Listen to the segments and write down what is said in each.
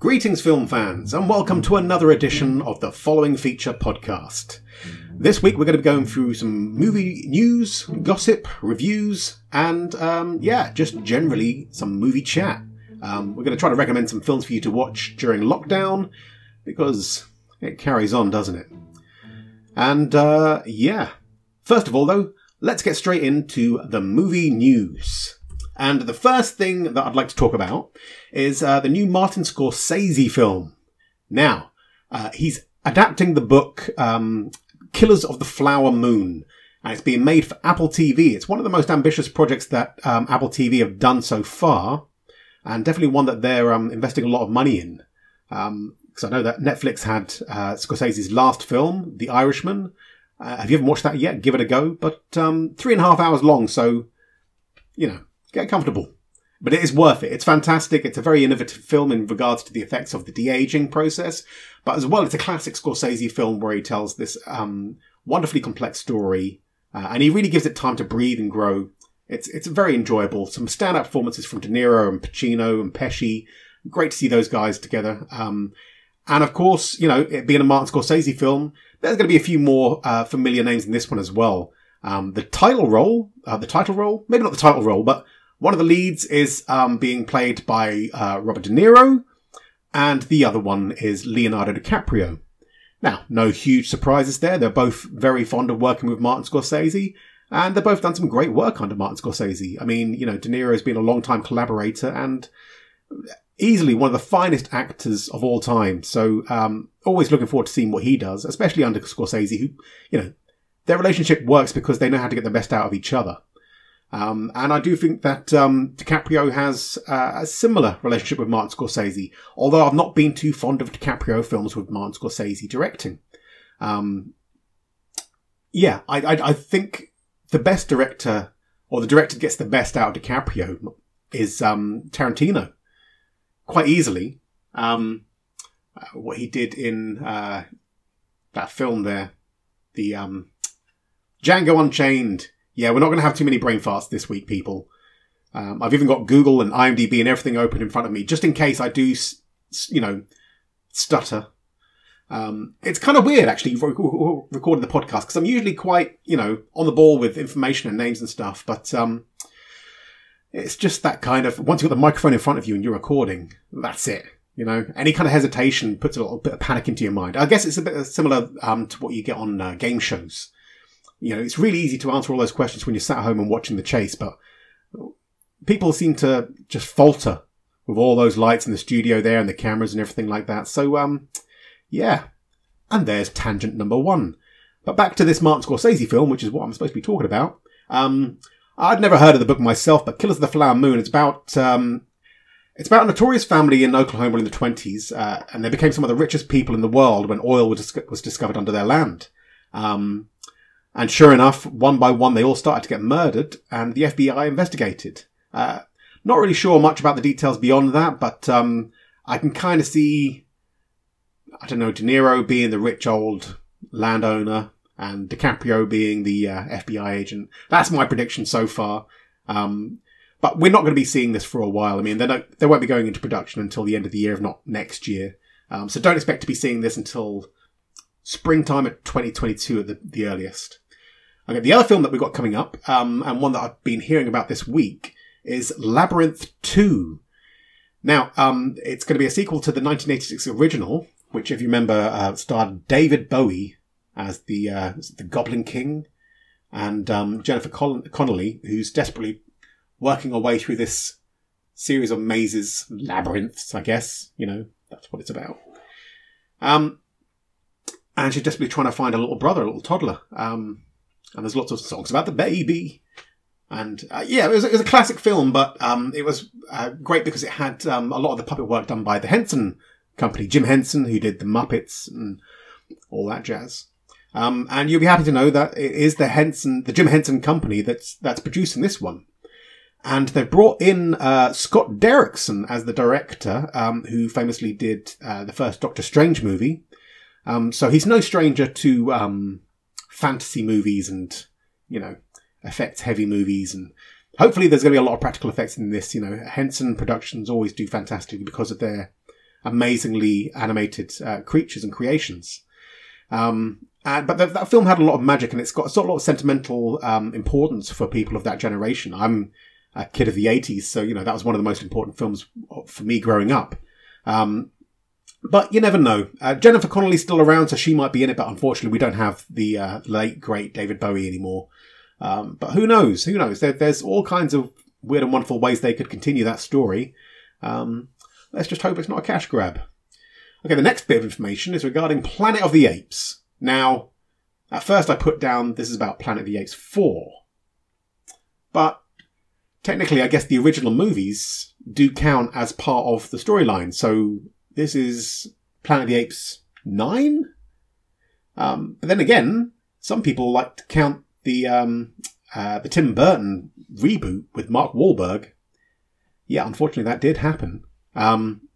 Greetings, film fans, and welcome to another edition of the following feature podcast. This week, we're going to be going through some movie news, gossip, reviews, and um, yeah, just generally some movie chat. Um, we're going to try to recommend some films for you to watch during lockdown because it carries on, doesn't it? And uh, yeah, first of all, though, let's get straight into the movie news. And the first thing that I'd like to talk about is uh, the new Martin Scorsese film. Now, uh, he's adapting the book um, Killers of the Flower Moon, and it's being made for Apple TV. It's one of the most ambitious projects that um, Apple TV have done so far, and definitely one that they're um, investing a lot of money in. Because um, I know that Netflix had uh, Scorsese's last film, The Irishman. Uh, have you ever watched that yet? Give it a go. But um, three and a half hours long, so you know get comfortable. But it is worth it. It's fantastic. It's a very innovative film in regards to the effects of the de-aging process. But as well, it's a classic Scorsese film where he tells this um, wonderfully complex story. Uh, and he really gives it time to breathe and grow. It's it's very enjoyable. Some standout performances from De Niro and Pacino and Pesci. Great to see those guys together. Um, and of course, you know, it being a Martin Scorsese film, there's going to be a few more uh, familiar names in this one as well. Um, the title role, uh, the title role, maybe not the title role, but one of the leads is um, being played by uh, Robert De Niro, and the other one is Leonardo DiCaprio. Now, no huge surprises there. They're both very fond of working with Martin Scorsese, and they've both done some great work under Martin Scorsese. I mean, you know, De Niro has been a long time collaborator and easily one of the finest actors of all time. So, um, always looking forward to seeing what he does, especially under Scorsese, who, you know, their relationship works because they know how to get the best out of each other. Um, and I do think that um, DiCaprio has uh, a similar relationship with Martin Scorsese, although I've not been too fond of DiCaprio films with Martin Scorsese directing. Um, yeah, I, I, I, think the best director, or the director gets the best out of DiCaprio, is um, Tarantino, quite easily. Um, uh, what he did in uh, that film there, the um, Django Unchained yeah, we're not going to have too many brain farts this week, people. Um, I've even got Google and IMDb and everything open in front of me, just in case I do, you know, stutter. Um, it's kind of weird, actually, recording the podcast because I'm usually quite, you know, on the ball with information and names and stuff. But um, it's just that kind of once you've got the microphone in front of you and you're recording, that's it. You know, any kind of hesitation puts a little bit of panic into your mind. I guess it's a bit similar um, to what you get on uh, game shows you know, it's really easy to answer all those questions when you're sat home and watching the chase, but people seem to just falter with all those lights in the studio there and the cameras and everything like that. So, um, yeah. And there's tangent number one. But back to this Martin Scorsese film, which is what I'm supposed to be talking about. Um, I'd never heard of the book myself, but Killers of the Flower Moon, it's about, um, it's about a notorious family in Oklahoma in the 20s, uh, and they became some of the richest people in the world when oil was, was discovered under their land. Um, and sure enough, one by one, they all started to get murdered, and the FBI investigated. Uh, not really sure much about the details beyond that, but um, I can kind of see, I don't know, De Niro being the rich old landowner and DiCaprio being the uh, FBI agent. That's my prediction so far. Um, but we're not going to be seeing this for a while. I mean, they they won't be going into production until the end of the year, if not next year. Um, so don't expect to be seeing this until springtime of 2022 at the, the earliest. Okay, the other film that we've got coming up, um, and one that I've been hearing about this week, is Labyrinth 2. Now, um, it's going to be a sequel to the 1986 original, which, if you remember, uh, starred David Bowie as the uh, the Goblin King, and um, Jennifer Con- Connelly, who's desperately working her way through this series of mazes, labyrinths, I guess. You know, that's what it's about. Um, and she's desperately trying to find a little brother, a little toddler. Um, and there's lots of songs about the baby. And uh, yeah, it was, it was, a classic film, but um, it was uh, great because it had um, a lot of the puppet work done by the Henson Company, Jim Henson, who did the Muppets and all that jazz. Um, and you'll be happy to know that it is the Henson, the Jim Henson Company that's that's producing this one. And they've brought in uh, Scott Derrickson as the director, um, who famously did uh, the first Doctor Strange movie. Um, so he's no stranger to um, fantasy movies and, you know, effects heavy movies. And hopefully there's going to be a lot of practical effects in this. You know, Henson Productions always do fantastically because of their amazingly animated uh, creatures and creations. Um, and, but that, that, film had a lot of magic and it's got, it's got a lot of sentimental um, importance for people of that generation. I'm a kid of the 80s, so, you know, that was one of the most important films for me growing up. Um, but you never know. Uh, Jennifer Connelly's still around, so she might be in it, but unfortunately, we don't have the uh, late, great David Bowie anymore. Um, but who knows? Who knows? There, there's all kinds of weird and wonderful ways they could continue that story. Um, let's just hope it's not a cash grab. Okay, the next bit of information is regarding Planet of the Apes. Now, at first I put down this is about Planet of the Apes 4. But technically, I guess the original movies do count as part of the storyline. So this is Planet of the Apes 9? Um, but then again, some people like to count the um, uh, the Tim Burton reboot with Mark Wahlberg. Yeah, unfortunately, that did happen. Um,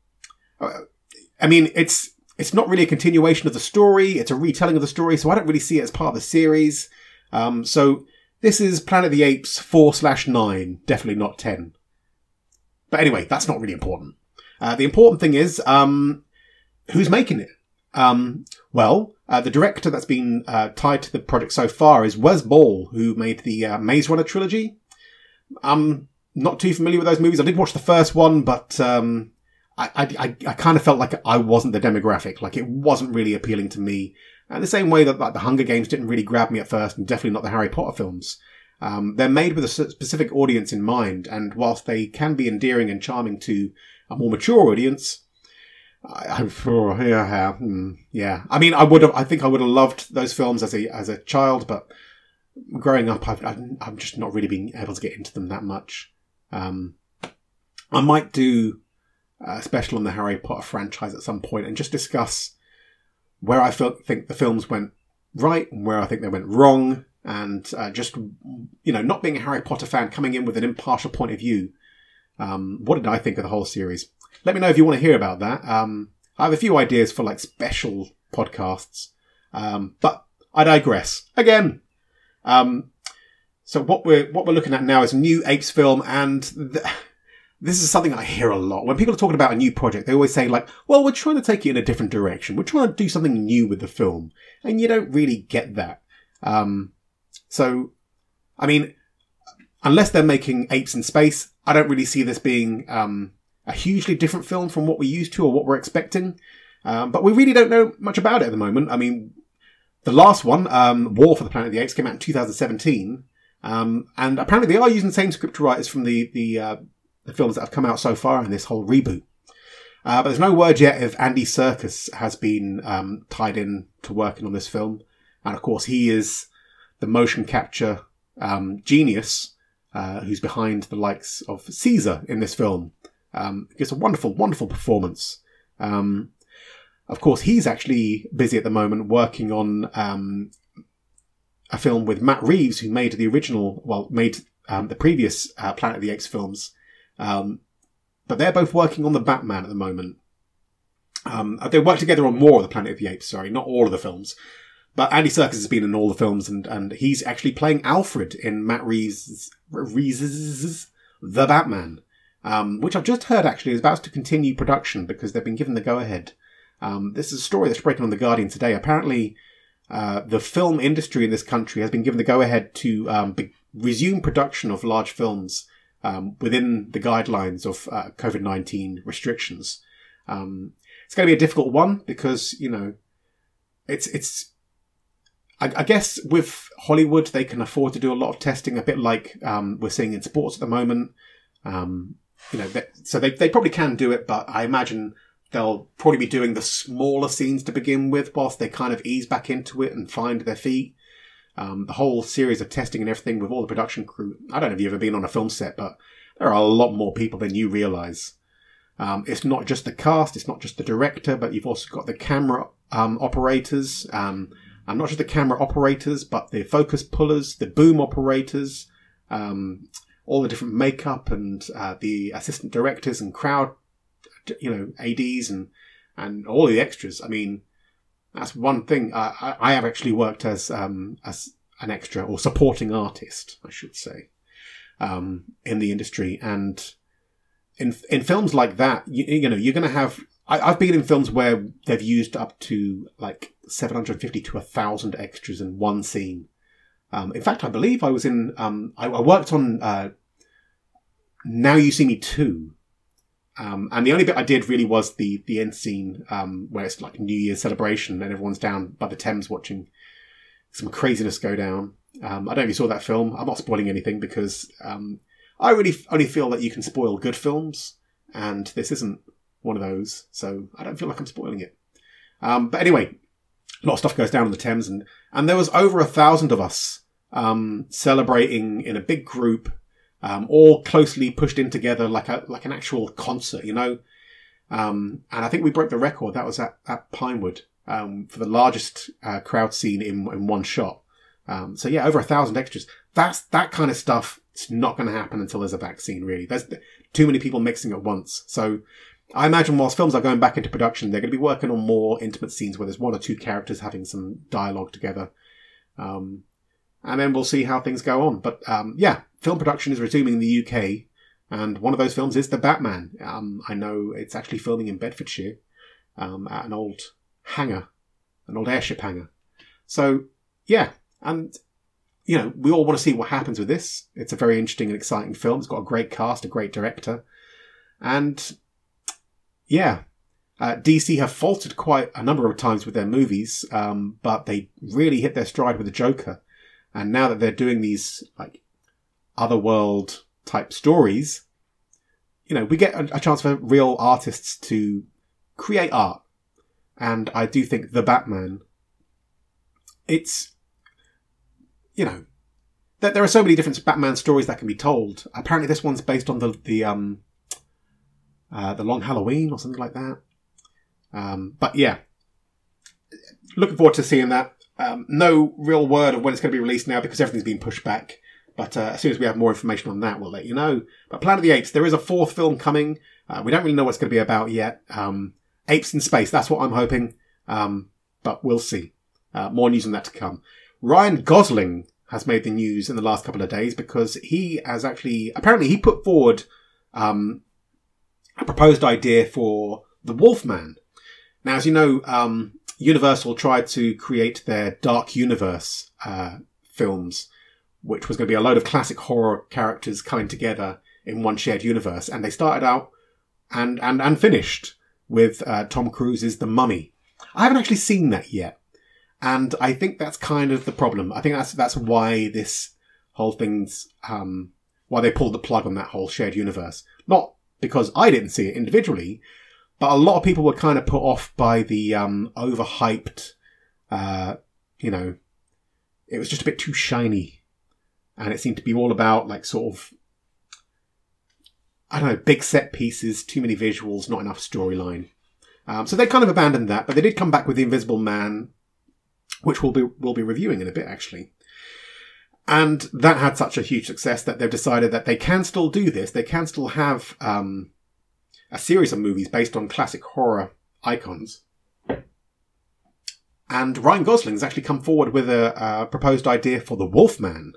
I mean, it's it's not really a continuation of the story; it's a retelling of the story. So I don't really see it as part of the series. Um, so this is Planet of the Apes four slash nine, definitely not ten. But anyway, that's not really important. Uh, the important thing is um, who's making it. Um, well, uh, the director that's been uh, tied to the project so far is Wes Ball, who made the uh, Maze Runner trilogy. I'm not too familiar with those movies. I did watch the first one, but um, I, I, I kind of felt like I wasn't the demographic. Like it wasn't really appealing to me. And the same way that like the Hunger Games didn't really grab me at first, and definitely not the Harry Potter films. Um, they're made with a specific audience in mind, and whilst they can be endearing and charming to a more mature audience, I, oh, yeah, hmm, yeah. I mean, I would have. I think I would have loved those films as a as a child, but growing up, I've, I'm just not really being able to get into them that much. Um, I might do a special on the Harry Potter franchise at some point and just discuss where I felt, think the films went right and where I think they went wrong, and uh, just you know, not being a Harry Potter fan, coming in with an impartial point of view. Um, what did I think of the whole series? Let me know if you want to hear about that. Um, I have a few ideas for like special podcasts, um, but I digress again. Um, so what we're what we're looking at now is a new Apes film, and th- this is something I hear a lot when people are talking about a new project. They always say like, "Well, we're trying to take it in a different direction. We're trying to do something new with the film," and you don't really get that. Um, so, I mean, unless they're making apes in space, I don't really see this being um, a hugely different film from what we're used to or what we're expecting. Um, but we really don't know much about it at the moment. I mean, the last one, um, War for the Planet of the Apes, came out in 2017. Um, and apparently they are using the same script writers from the, the, uh, the films that have come out so far in this whole reboot. Uh, but there's no word yet if Andy Serkis has been um, tied in to working on this film. And of course, he is the motion capture um, genius uh, who's behind the likes of Caesar in this film. Um, gives a wonderful, wonderful performance. Um, of course, he's actually busy at the moment working on um, a film with Matt Reeves, who made the original, well, made um, the previous uh, Planet of the Apes films. Um, but they're both working on the Batman at the moment. Um, they work together on more of the Planet of the Apes, sorry, not all of the films. But Andy Serkis has been in all the films, and, and he's actually playing Alfred in Matt Reeves' Reeves' The Batman um, which I've just heard actually is about to continue production because they've been given the go ahead. Um, this is a story that's breaking on The Guardian today. Apparently, uh, the film industry in this country has been given the go ahead to um, be- resume production of large films um, within the guidelines of uh, COVID 19 restrictions. Um, it's going to be a difficult one because, you know, it's, it's, I, I guess with Hollywood, they can afford to do a lot of testing, a bit like um, we're seeing in sports at the moment. Um, you know, so they, they probably can do it, but I imagine they'll probably be doing the smaller scenes to begin with whilst they kind of ease back into it and find their feet. Um, the whole series of testing and everything with all the production crew. I don't know if you've ever been on a film set, but there are a lot more people than you realize. Um, it's not just the cast, it's not just the director, but you've also got the camera um, operators, um, and not just the camera operators, but the focus pullers, the boom operators, um, all the different makeup and uh, the assistant directors and crowd, you know, ads and and all the extras. I mean, that's one thing. Uh, I, I have actually worked as um, as an extra or supporting artist, I should say, um, in the industry, and in in films like that, you, you know, you're going to have. I, I've been in films where they've used up to like 750 to 1,000 extras in one scene. Um, in fact, I believe I was in, um, I, I worked on uh, Now You See Me 2. Um, and the only bit I did really was the, the end scene um, where it's like New Year's celebration and everyone's down by the Thames watching some craziness go down. Um, I don't know if you saw that film. I'm not spoiling anything because um, I really only feel that you can spoil good films, and this isn't one of those, so I don't feel like I'm spoiling it. Um, but anyway, a lot of stuff goes down on the Thames, and, and there was over a thousand of us um, celebrating in a big group, um, all closely pushed in together like a like an actual concert, you know. Um, and I think we broke the record. That was at, at Pinewood um, for the largest uh, crowd scene in in one shot. Um, so yeah, over a thousand extras. That's that kind of stuff. It's not going to happen until there's a vaccine. Really, there's too many people mixing at once. So I imagine whilst films are going back into production, they're going to be working on more intimate scenes where there's one or two characters having some dialogue together. Um, and then we'll see how things go on. But um, yeah, film production is resuming in the UK, and one of those films is The Batman. Um, I know it's actually filming in Bedfordshire um, at an old hangar, an old airship hangar. So yeah, and you know we all want to see what happens with this. It's a very interesting and exciting film. It's got a great cast, a great director, and yeah, uh, DC have faltered quite a number of times with their movies, um, but they really hit their stride with the Joker. And now that they're doing these like otherworld type stories, you know, we get a, a chance for real artists to create art. And I do think the Batman, it's, you know, that there are so many different Batman stories that can be told. Apparently, this one's based on the the um, uh, the Long Halloween or something like that. Um, but yeah, looking forward to seeing that. Um, no real word of when it's going to be released now because everything's been pushed back. But uh, as soon as we have more information on that, we'll let you know. But Planet of the Apes, there is a fourth film coming. Uh, we don't really know what it's going to be about yet. Um, apes in space, that's what I'm hoping. Um, but we'll see. Uh, more news on that to come. Ryan Gosling has made the news in the last couple of days because he has actually, apparently, he put forward um, a proposed idea for the Wolfman. Now, as you know, um, Universal tried to create their Dark Universe uh, films, which was going to be a load of classic horror characters coming together in one shared universe, and they started out and and and finished with uh, Tom Cruise's The Mummy. I haven't actually seen that yet, and I think that's kind of the problem. I think that's that's why this whole thing's um, why they pulled the plug on that whole shared universe. Not because I didn't see it individually, but a lot of people were kind of put off by the um, overhyped, uh, you know, it was just a bit too shiny. And it seemed to be all about like sort of, I don't know, big set pieces, too many visuals, not enough storyline. Um, so they kind of abandoned that, but they did come back with the Invisible Man, which we'll be we'll be reviewing in a bit actually. And that had such a huge success that they've decided that they can still do this. They can still have um, a series of movies based on classic horror icons. And Ryan Gosling's actually come forward with a, a proposed idea for The Wolfman,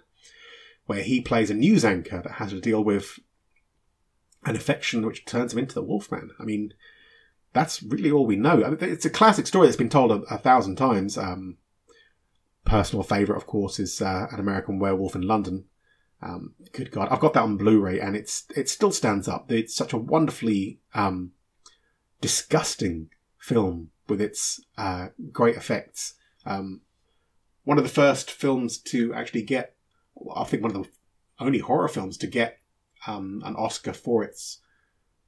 where he plays a news anchor that has to deal with an affection which turns him into the Wolfman. I mean, that's really all we know. I mean, it's a classic story that's been told a, a thousand times. Um, personal favourite, of course, is uh, An American Werewolf in London. Um, good God, I've got that on Blu-ray, and it's it still stands up. It's such a wonderfully um, disgusting film with its uh, great effects. Um, one of the first films to actually get, I think, one of the only horror films to get um, an Oscar for its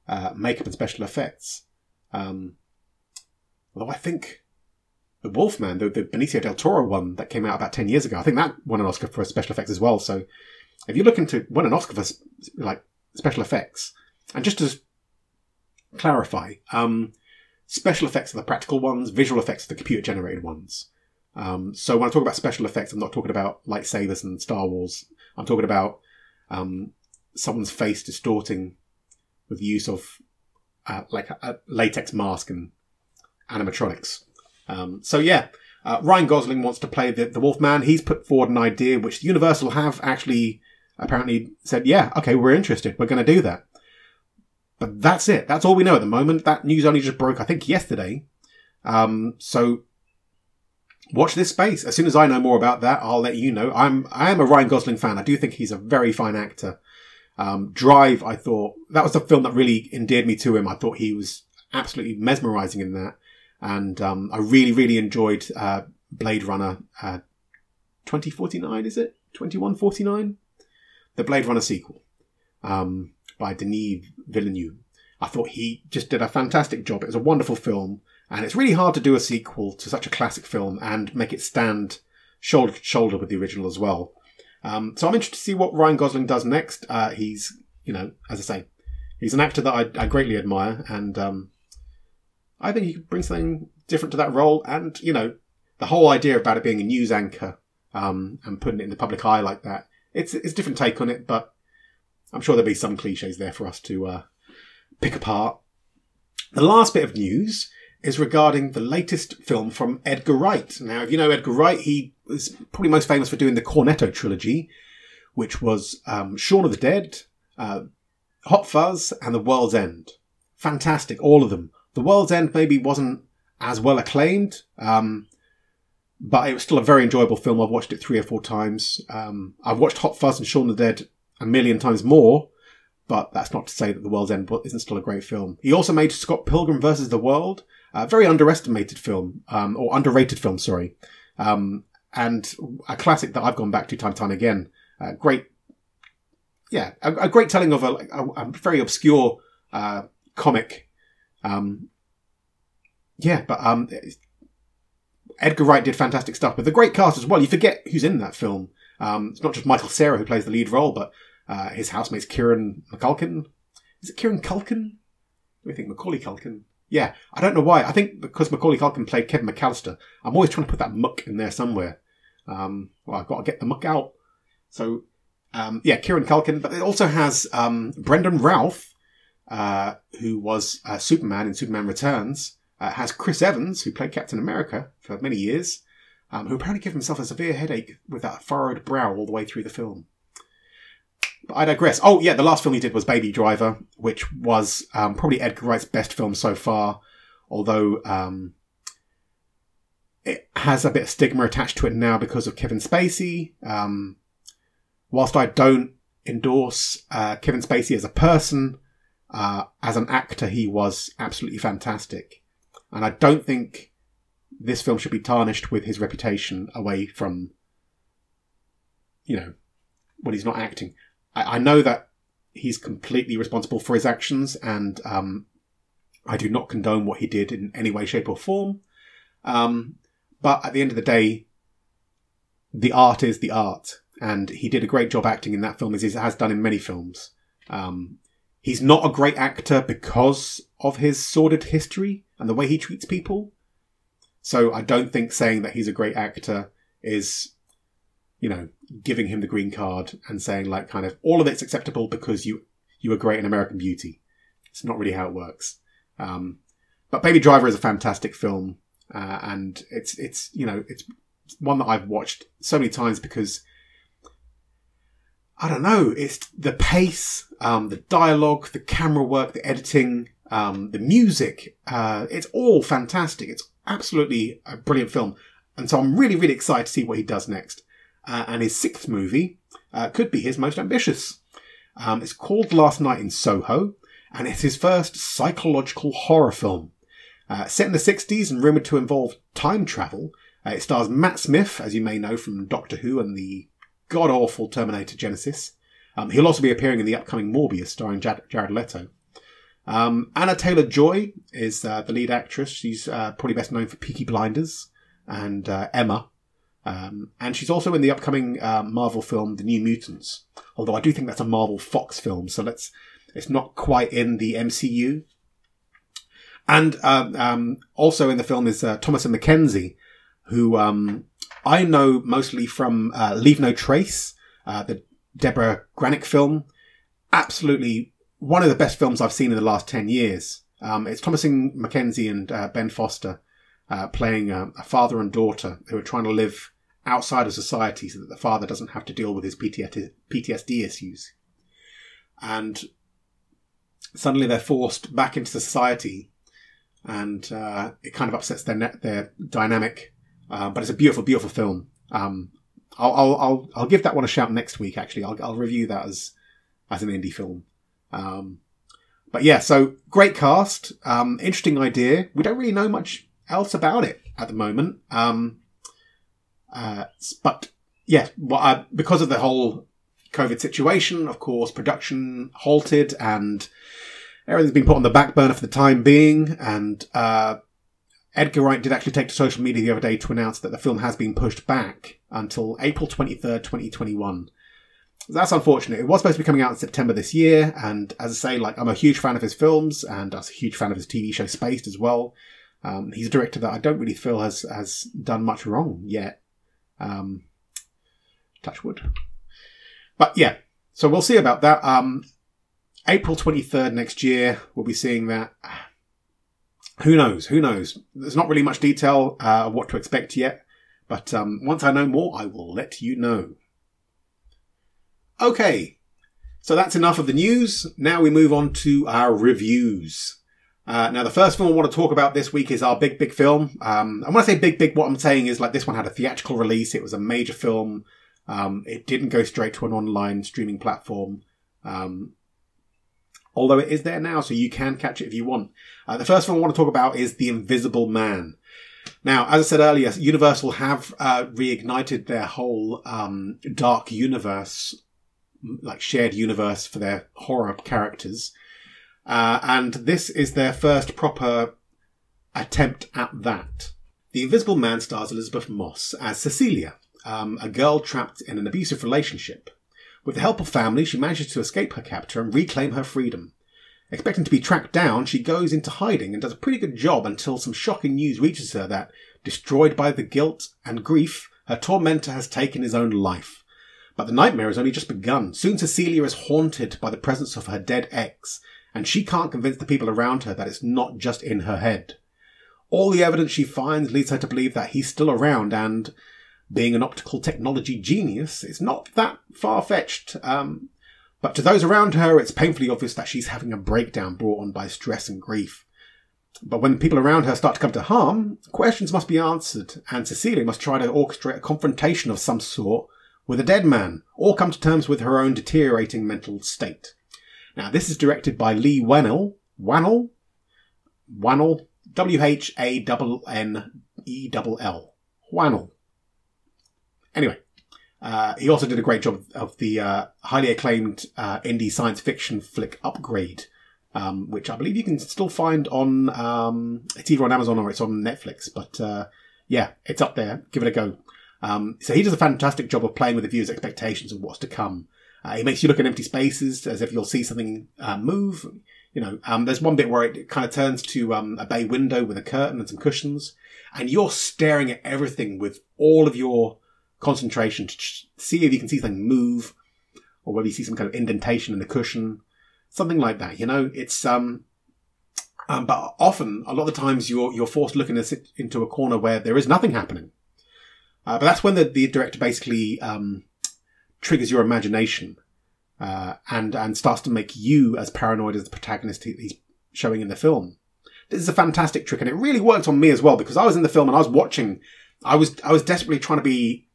uh, makeup and special effects. Um, although I think the Wolfman, the, the Benicio del Toro one that came out about 10 years ago, I think that won an Oscar for special effects as well. So if you're looking to win an Oscar for like special effects, and just to clarify, um, special effects are the practical ones, visual effects are the computer generated ones. Um, so when I talk about special effects, I'm not talking about lightsabers and Star Wars. I'm talking about um, someone's face distorting with the use of uh, like a, a latex mask and animatronics. Um, so yeah, uh, Ryan Gosling wants to play the, the Wolfman. He's put forward an idea which Universal have actually apparently said, yeah, okay, we're interested. We're going to do that. But that's it. That's all we know at the moment. That news only just broke, I think, yesterday. Um, so watch this space. As soon as I know more about that, I'll let you know. I'm I am a Ryan Gosling fan. I do think he's a very fine actor. Um, Drive, I thought that was the film that really endeared me to him. I thought he was absolutely mesmerizing in that, and um, I really really enjoyed uh, Blade Runner uh, twenty forty nine. Is it twenty one forty nine? The Blade Runner sequel um, by Denis Villeneuve. I thought he just did a fantastic job. It was a wonderful film. And it's really hard to do a sequel to such a classic film and make it stand shoulder to shoulder with the original as well. Um, so I'm interested to see what Ryan Gosling does next. Uh, he's, you know, as I say, he's an actor that I, I greatly admire, and um, I think he could bring something different to that role. And you know, the whole idea about it being a news anchor um, and putting it in the public eye like that, it's it's a different take on it, but I'm sure there'll be some cliches there for us to uh, pick apart. The last bit of news is regarding the latest film from Edgar Wright. Now, if you know Edgar Wright, he is probably most famous for doing the Cornetto trilogy, which was um, Shaun of the Dead, uh, Hot Fuzz, and The World's End. Fantastic, all of them. The World's End maybe wasn't as well acclaimed, um, but it was still a very enjoyable film. I've watched it three or four times. Um, I've watched Hot Fuzz and Shaun the Dead a million times more, but that's not to say that The World's End isn't still a great film. He also made Scott Pilgrim versus the World, a very underestimated film, um, or underrated film, sorry, um, and a classic that I've gone back to time and time again. Uh, great, yeah, a, a, great telling of a, a, a very obscure uh, comic. Um, yeah, but um, Edgar Wright did fantastic stuff with a great cast as well. You forget who's in that film. Um, it's not just Michael Cera who plays the lead role, but uh, his housemate's Kieran McCulkin. Is it Kieran Culkin? Do we think Macaulay Culkin? Yeah, I don't know why. I think because Macaulay Culkin played Kevin McAllister, I'm always trying to put that muck in there somewhere. Um, well, I've got to get the muck out. So, um, yeah, Kieran Culkin, but it also has um, Brandon Routh, uh, who was uh, Superman in Superman Returns. Uh, has Chris Evans, who played Captain America for many years, um, who apparently gave himself a severe headache with that furrowed brow all the way through the film. But I digress. Oh, yeah, the last film he did was Baby Driver, which was um, probably Edgar Wright's best film so far, although um, it has a bit of stigma attached to it now because of Kevin Spacey. Um, whilst I don't endorse uh, Kevin Spacey as a person, uh, as an actor, he was absolutely fantastic. And I don't think this film should be tarnished with his reputation away from, you know, when he's not acting. I, I know that he's completely responsible for his actions, and um, I do not condone what he did in any way, shape, or form. Um, but at the end of the day, the art is the art, and he did a great job acting in that film, as he has done in many films. Um, he's not a great actor because of his sordid history and the way he treats people. So I don't think saying that he's a great actor is you know, giving him the green card and saying like kind of all of it's acceptable because you you were great in American Beauty. It's not really how it works. Um, but Baby Driver is a fantastic film, uh, and it's it's you know it's one that I've watched so many times because I don't know. It's the pace, um, the dialogue, the camera work, the editing, um, the music. Uh, it's all fantastic. It's absolutely a brilliant film, and so I'm really really excited to see what he does next uh, and his sixth movie uh, could be his most ambitious. Um, it's called Last Night in Soho, and it's his first psychological horror film. Uh, set in the 60s and rumoured to involve time travel, uh, it stars Matt Smith, as you may know from Doctor Who and the god awful Terminator Genisys. Um, he'll also be appearing in the upcoming Morbius, starring Jared Leto. Um, Anya Taylor Joy is uh, the lead actress. She's uh, probably best known for Peaky Blinders and uh, Emma um, and she's also in the upcoming uh, Marvel film, The New Mutants. Although I do think that's a Marvel Fox film, so let's it's not quite in the MCU. And um, um, also in the film is uh, Thomasin McKenzie, who um, I know mostly from uh, Leave No Trace, uh, the Debra Granik film. Absolutely one of the best films I've seen in the last 10 years. Um, it's Thomasin McKenzie and uh, Ben Foster uh, playing a, a father and daughter who are trying to live outside of society so that the father doesn't have to deal with his PTSD issues. And suddenly they're forced back into society, and uh, it kind of upsets their net, their dynamic. Uh, but it's a beautiful, beautiful film. Um, I'll, I'll, I'll, I'll give that one a shout next week. Actually, I'll, I'll review that as as an indie film. Um, but yeah, so great cast, um, interesting idea. We don't really know much else about it at the moment. Um, uh, but yeah, well, uh, because of the whole COVID situation, of course, production halted and everything's been put on the back burner for the time being. And uh, Edgar Wright did actually take to social media the other day to announce that the film has been pushed back until April 23rd, 2021. That's unfortunate. It was supposed to be coming out in September this year, and as I say, like I'm a huge fan of his films, and I'm a huge fan of his TV show Spaced as well. Um, he's a director that I don't really feel has has done much wrong yet. Um, touch wood. But yeah, so we'll see about that. Um, April 23rd next year, we'll be seeing that. Who knows? Who knows? There's not really much detail uh, what to expect yet, but um, once I know more, I will let you know. Okay, so that's enough of the news. Now we move on to our reviews. Uh, now, the first film I want to talk about this week is our big, big film. Um, and when I say big, big, what I'm saying is like this one had a theatrical release. It was a major film. Um, it didn't go straight to an online streaming platform. Um, although it is there now, so you can catch it if you want. Uh, the first film I want to talk about is The Invisible Man. Now, as I said earlier, Universal have uh, reignited their whole um, dark universe, like shared universe for their horror characters. Uh, and this is their first proper attempt at that. The Invisible Man stars Elisabeth Moss as Cecilia, um, a girl trapped in an abusive relationship. With the help of family, she manages to escape her captor and reclaim her freedom. Expecting to be tracked down, she goes into hiding and does a pretty good job until some shocking news reaches her that, destroyed by the guilt and grief, her tormentor has taken his own life. But the nightmare has only just begun. Soon Cecilia is haunted by the presence of her dead ex, and she can't convince the people around her that it's not just in her head. All the evidence she finds leads her to believe that he's still around, and being an optical technology genius, is not that far fetched. Um, but to those around her, it's painfully obvious that she's having a breakdown brought on by stress and grief. But when people around her start to come to harm, questions must be answered, and Cecilia must try to orchestrate a confrontation of some sort with a dead man, or come to terms with her own deteriorating mental state. Now, this is directed by Leigh Whannell. Whannell? Whannell? W H A N N E L L. Whannell. Anyway, uh, he also did a great job of the uh, highly acclaimed uh, indie science fiction flick Upgrade, um, which I believe you can still find on. Um, it's either on Amazon or it's on Netflix, but uh, yeah, it's up there. Give it a go. Um, so he does a fantastic job of playing with the viewer's expectations of what's to come. Uh, he makes you look at empty spaces as if you'll see something uh, move. You know, um, there's one bit where it kind of turns to um, a bay window with a curtain and some cushions, and you're staring at everything with all of your concentration to see if you can see something move, or whether you see some kind of indentation in the cushion, something like that. You know, it's um, um but often a lot of the times you're you're forced looking into a corner where there is nothing happening. Uh, but that's when the, the director basically um, triggers your imagination uh, and and starts to make you as paranoid as the protagonist he's showing in the film. This is a fantastic trick, and it really worked on me as well because I was in the film and I was watching. I was I was desperately trying to be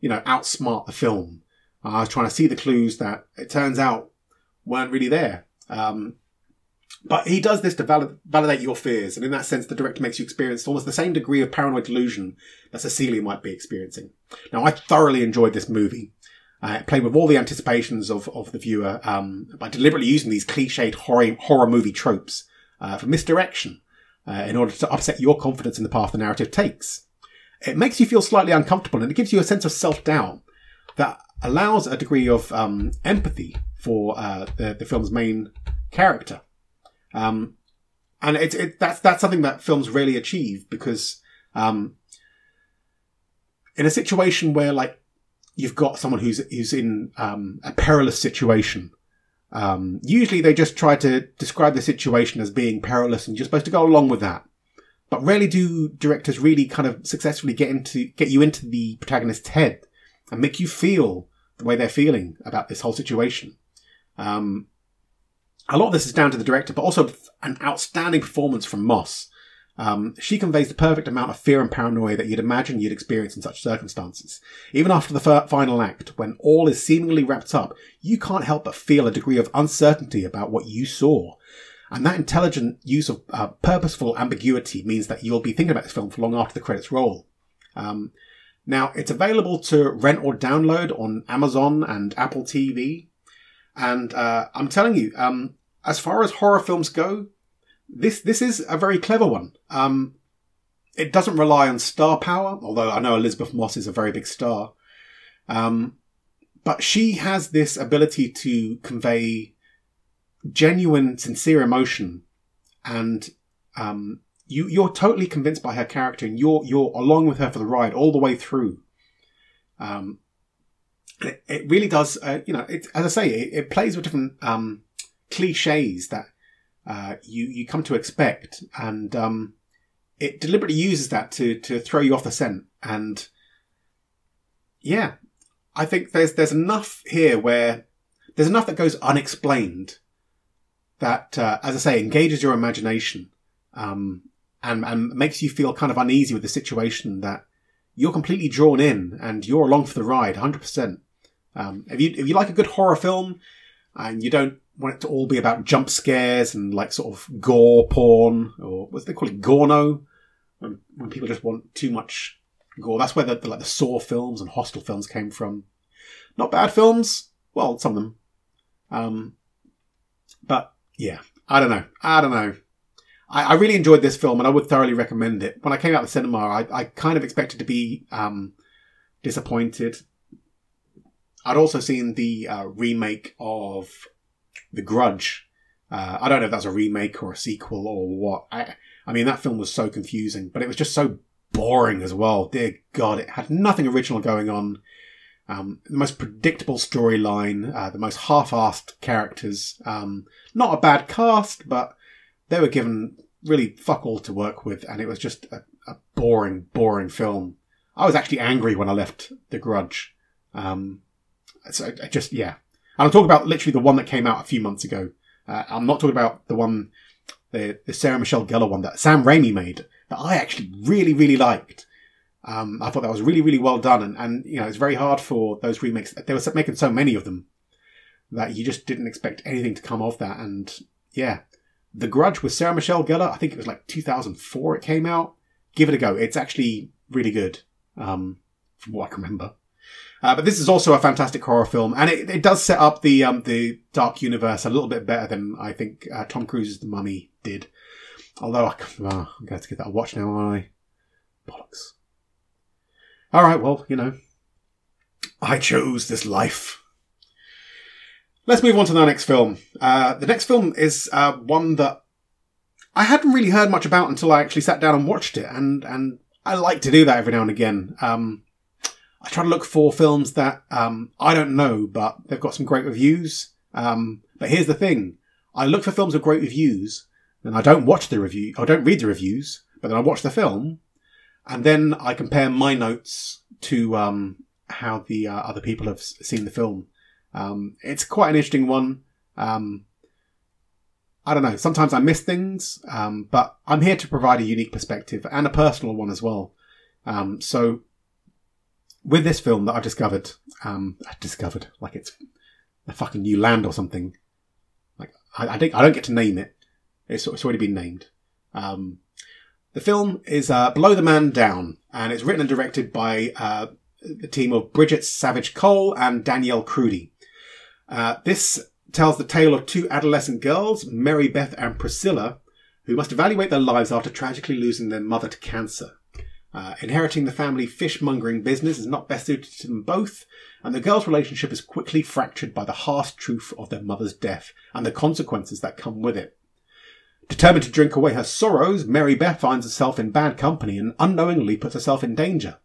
you know, outsmart the film. I was trying to see the clues that it turns out weren't really there. Um, but he does this to valid- validate your fears, and in that sense, the director makes you experience almost the same degree of paranoid delusion that Cecilia might be experiencing. Now, I thoroughly enjoyed this movie. Uh, playing with all the anticipations of, of the viewer um, by deliberately using these cliched horror, horror movie tropes uh, for misdirection uh, in order to upset your confidence in the path the narrative takes. It makes you feel slightly uncomfortable and it gives you a sense of self doubt that allows a degree of um, empathy for uh, the, the film's main character. Um, and it, that's that's something that films really achieve because um, in a situation where like you've got someone who's who's in um, a perilous situation, um, usually they just try to describe the situation as being perilous, and you're supposed to go along with that. But rarely do directors really kind of successfully get into get you into the protagonist's head and make you feel the way they're feeling about this whole situation. Um, a lot of this is down to the director, but also an outstanding performance from Moss. Um, she conveys the perfect amount of fear and paranoia that you'd imagine you'd experience in such circumstances. Even after the final act, when all is seemingly wrapped up, you can't help but feel a degree of uncertainty about what you saw. And that intelligent use of uh, purposeful ambiguity means that you'll be thinking about this film for long after the credits roll. Um, now, it's available to rent or download on Amazon and Apple TV. And uh, I'm telling you, um, as far as horror films go, this this is a very clever one. Um, it doesn't rely on star power, although I know Elisabeth Moss is a very big star. Um, but she has this ability to convey genuine, sincere emotion, and um, you you're totally convinced by her character, and you're you're along with her for the ride all the way through. Um, it, it really does, uh, you know, it, as I say, it, it plays with different um, cliches that uh, you you come to expect, and um, it deliberately uses that to to throw you off the scent. And yeah, I think there's there's enough here where there's enough that goes unexplained that, uh, as I say, engages your imagination um, and and makes you feel kind of uneasy with the situation that you're completely drawn in and you're along for the ride, hundred percent. Um, if you if you like a good horror film and you don't want it to all be about jump scares and like sort of gore porn or what they call it gorno when, when people just want too much gore that's where the, the, like the saw films and hostel films came from. Not bad films. Well some of them. Um, but yeah i don't know i don't know I, I, really enjoyed this film and i would thoroughly recommend it when i came out of the cinema i, I kind of expected to be um, disappointed I'd also seen the uh, remake of The Grudge. Uh, I don't know if that's a remake or a sequel or what. I, I mean, that film was so confusing, but it was just so boring as well. Dear God, it had nothing original going on. Um, the most predictable storyline, uh, the most half-assed characters. Um, not a bad cast, but they were given really fuck all to work with, and it was just a, a boring, boring film. I was actually angry when I left The Grudge. Um, so I just yeah, and I'm talking about literally the one that came out a few months ago. Uh, I'm not talking about the one, the the Sarah Michelle Gellar one that Sam Raimi made that I actually really really liked. Um, I thought that was really really well done, and and you know it's very hard for those remakes. They were making so many of them that you just didn't expect anything to come of that. And yeah, The Grudge with Sarah Michelle Gellar. I think it was like 2004 it came out. Give it a go. It's actually really good, um, from what I can remember. Uh, but this is also a fantastic horror film, and it, it does set up the um, the Dark Universe a little bit better than I think uh, Tom Cruise's The Mummy did. Although I, I'm going to give that a watch now, aren't I? Bollocks. All right, well, you know, I chose this life. Let's move on to the next film. Uh, the next film is uh, one that I hadn't really heard much about until I actually sat down and watched it, and and I like to do that every now and again. Um, I try to look for films that um, I don't know, but they've got some great reviews. Um, but here's the thing: I look for films with great reviews, and I don't watch the review. I don't read the reviews, but then I watch the film, and then I compare my notes to um, how the uh, other people have seen the film. Um, it's quite an interesting one. Um, I don't know. Sometimes I miss things, um, but I'm here to provide a unique perspective and a personal one as well. so with this film that I've discovered, um, I discovered like it's a fucking new land or something. Like I, I don't, I don't get to name it. It's, it's already been named. Um, the film is uh, the Man Down, and it's written and directed by uh, the team of Bridget Savage Cole and Danielle Krudy. Uh, this tells the tale of two adolescent girls, Mary Beth and Priscilla, who must evaluate their lives after tragically losing their mother to cancer. Uh, inheriting the family fishmongering business is not best suited to them both, and the girls' relationship is quickly fractured by the harsh truth of their mother's death and the consequences that come with it. Determined to drink away her sorrows, Mary Beth finds herself in bad company and unknowingly puts herself in danger.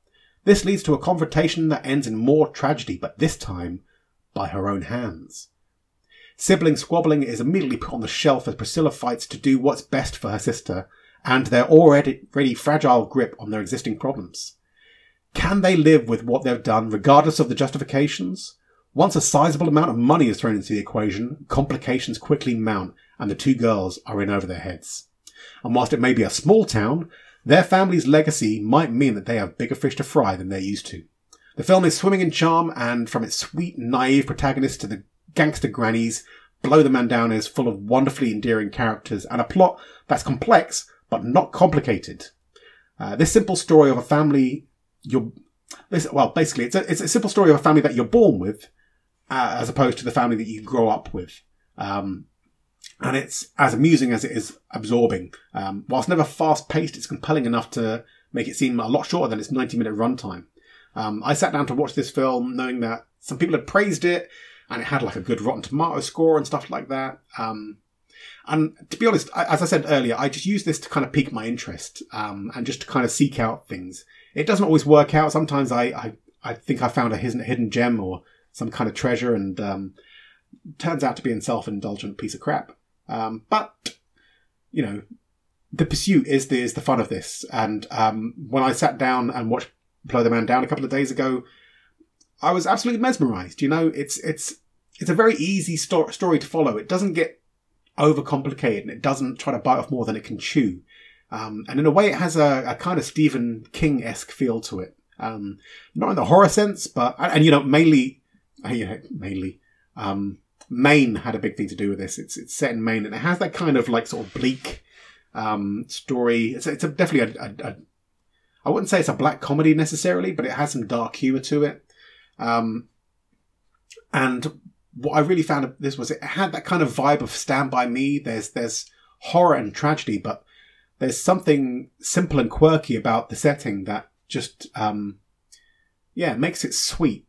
This leads to a confrontation that ends in more tragedy, but this time by her own hands. Sibling squabbling is immediately put on the shelf as Priscilla fights to do what's best for her sister and their already, fragile grip on their existing problems. Can they live with what they've done regardless of the justifications? Once a sizable amount of money is thrown into the equation, complications quickly mount and the two girls are in over their heads. And whilst it may be a small town, their family's legacy might mean that they have bigger fish to fry than they're used to. The film is swimming in charm and from its sweet, naive protagonist to the gangster grannies, Blow the Man Down is full of wonderfully endearing characters and a plot that's complex but not complicated. Uh, this simple story of a family you're this, well, basically, it's a, it's a simple story of a family that you're born with, uh, as opposed to the family that you grow up with. Um, and it's as amusing as it is absorbing. Um, whilst never fast paced, it's compelling enough to make it seem a lot shorter than its 90 minute runtime. Um, I sat down to watch this film knowing that some people had praised it and it had like a good Rotten Tomato score and stuff like that. Um, and to be honest, as I said earlier, I just use this to kind of pique my interest um, and just to kind of seek out things. It doesn't always work out. Sometimes I, I, I think I found a hidden, hidden gem or some kind of treasure and um, turns out to be a self-indulgent piece of crap. Um, but, you know, the pursuit is the, is the fun of this. And um, when I sat down and watched Blow the Man Down a couple of days ago, I was absolutely mesmerized. You know, it's it's it's a very easy sto- story to follow. It doesn't get overcomplicated and it doesn't try to bite off more than it can chew. Um, and in a way, it has a, a kind of Stephen King esque feel to it. Um, not in the horror sense, but and, and you know mainly, you know, mainly, um, Maine had a big thing to do with this. It's it's set in Maine and it has that kind of like sort of bleak um, story. It's it's a, definitely a, a, a I wouldn't say it's a black comedy necessarily, but it has some dark humor to it. Um, and what I really found this was it had that kind of vibe of Stand By Me. There's there's horror and tragedy, but there's something simple and quirky about the setting that just um, yeah makes it sweet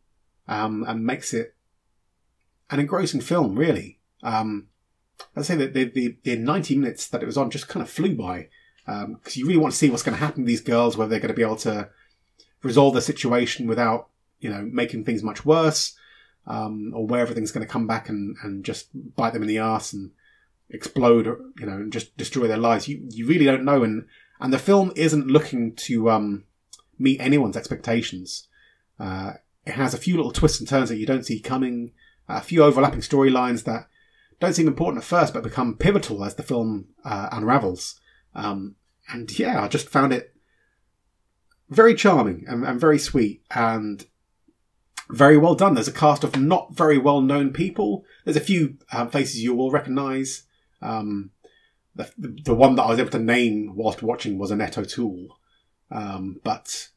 um, and makes it an engrossing film. Really, um, I say that the, the, the 90 minutes that it was on just kind of flew by because um, you really want to see what's going to happen to these girls, whether they're going to be able to resolve the situation without you know, making things much worse, um, or where everything's going to come back and, and just bite them in the ass and explode, you know, and just destroy their lives. You you really don't know, and and the film isn't looking to um, meet anyone's expectations. Uh, it has a few little twists and turns that you don't see coming, a few overlapping storylines that don't seem important at first, but become pivotal as the film uh, unravels. Um, and yeah, I just found it very charming and, and very sweet, and very well done. There's a cast of not very well known people. There's a few uh, faces you will recognise. Um, the, the one that I was able to name whilst watching was Annette O'Toole. Um, but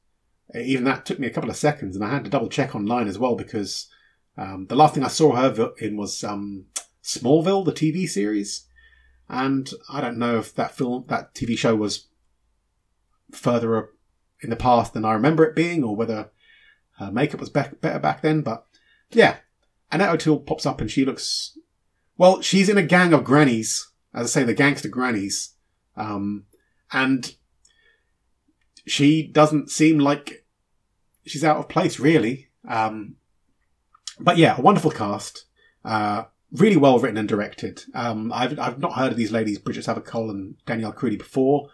even that took me a couple of seconds, and I had to double check online as well because um, the last thing I saw her in was um, Smallville, the TV series, and I don't know if that film, that TV show, was further in the past than I remember it being, or whether her makeup was better back then, but yeah. Annette O'Toole pops up and she looks, well, she's in a gang of grannies, as I say, the gangster grannies. Um, and she doesn't seem like she's out of place, really. Um, but yeah, a wonderful cast. Uh, really well written and directed. Um, I've, I've not heard of these ladies, Bridget Saville and Danielle Krudy before,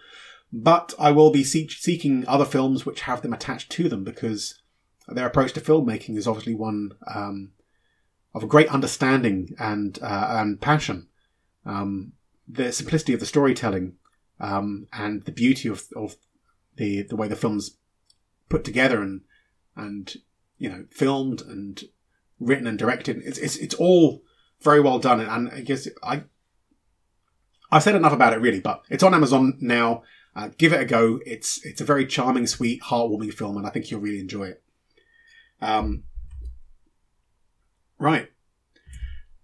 but I will be see- seeking other films which have them attached to them because their approach to filmmaking is obviously one um, of a great understanding and uh, and passion. Um, the simplicity of the storytelling um, and the beauty of, of the the way the film's put together and and you know filmed and written and directed. It's it's, it's all very well done. And I guess I I've said enough about it really, but it's on Amazon now. Uh, give it a go. It's it's a very charming, sweet, heartwarming film, and I think you'll really enjoy it. Um, right.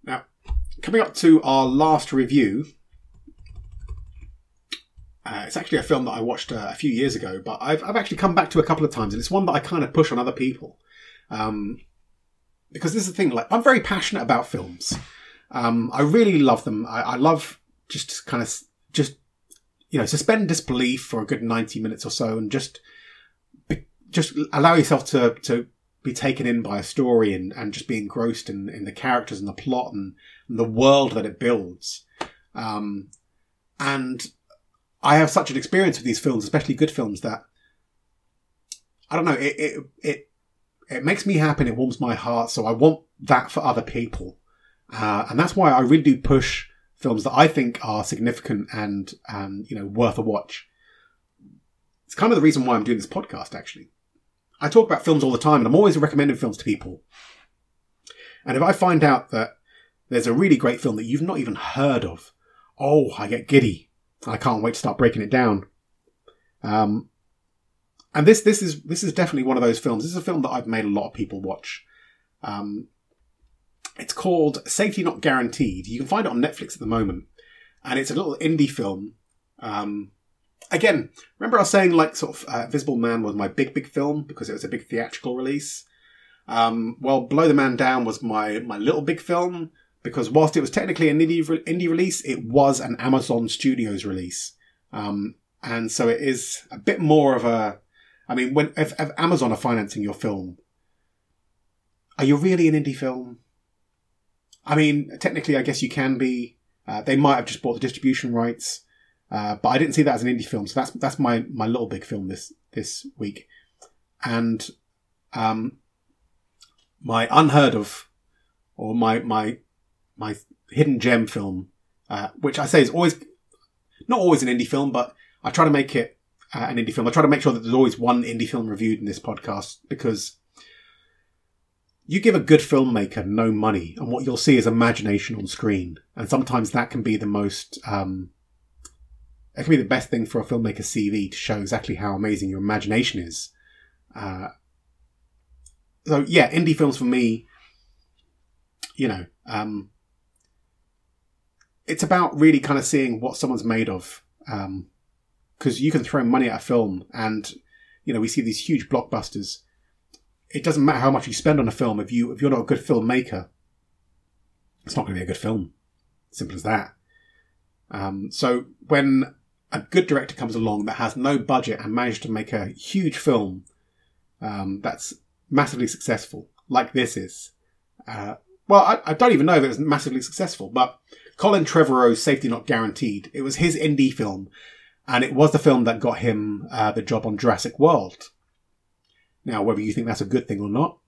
Now, coming up to our last review. Uh, it's actually a film that I watched uh, a few years ago, but I've, I've actually come back to a couple of times, and it's one that I kind of push on other people. Um, because this is the thing, like, I'm very passionate about films. Um, I really love them. I, I love just kind of, just, you know, suspend disbelief for a good 90 minutes or so and just, just allow yourself to, to be taken in by a story and, and just be engrossed in, in the characters and the plot and, and the world that it builds. Um, and I have such an experience with these films, especially good films, that I don't know, it, it, it, it makes me happy and it warms my heart. So I want that for other people. Uh, and that's why I really do push films that I think are significant and, and, you know, worth a watch. It's kind of the reason why I'm doing this podcast, actually. I talk about films all the time and I'm always recommending films to people. And if I find out that there's a really great film that you've not even heard of, oh, I get giddy. I can't wait to start breaking it down. Um, and this this is this is definitely one of those films. This is a film that I've made a lot of people watch. Um, it's called Safety Not Guaranteed. You can find it on Netflix at the moment, and it's a little indie film. Um, again, remember I was saying like sort of uh, Visible Man was my big big film because it was a big theatrical release. Um, well, Blow the Man Down was my my little big film because whilst it was technically an indie indie release, it was an Amazon Studios release, um, and so it is a bit more of a. I mean, when if, if Amazon are financing your film, are you really an indie film? I mean, technically, I guess you can be. Uh, they might have just bought the distribution rights, uh, but I didn't see that as an indie film. So that's that's my my little big film this this week, and um, my unheard of, or my my my hidden gem film, uh, which I say is always not always an indie film, but I try to make it uh, an indie film. I try to make sure that there's always one indie film reviewed in this podcast because you give a good filmmaker no money, and what you'll see is imagination on screen. And sometimes that can be the most, um, it can be the best thing for a filmmaker's CV to show exactly how amazing your imagination is. Uh, so yeah, indie films for me, you know, um, it's about really kind of seeing what someone's made of. Um, because you can throw money at a film, and you know we see these huge blockbusters it doesn't matter how much you spend on a film if you if you're not a good filmmaker, it's not going to be a good film. Simple as that. Um, so when a good director comes along that has no budget and managed to make a huge film um, that's massively successful, like this is, uh, well, I, I, don't even know if it was massively successful, but Colin Trevorrow's Safety Not Guaranteed, it was his indie film, and it was the film that got him uh, the job on Jurassic World. Now, whether you think that's a good thing or not,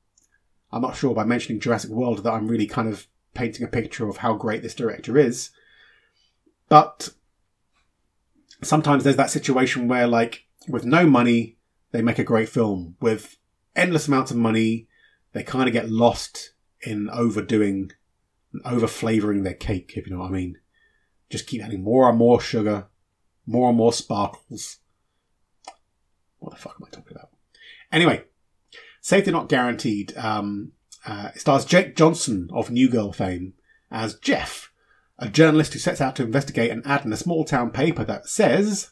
I'm not sure by mentioning Jurassic World that I'm really kind of painting a picture of how great this director is. But sometimes there's that situation where, like, with no money, they make a great film. With endless amounts of money, they kind of get lost in overdoing over flavoring their cake, if you know what I mean. Just keep adding more and more sugar, more and more sparkles. What the fuck am I talking about? Anyway, Safety Not Guaranteed um, uh, stars Jake Johnson of New Girl fame as Jeff, a journalist who sets out to investigate an ad in a small town paper that says,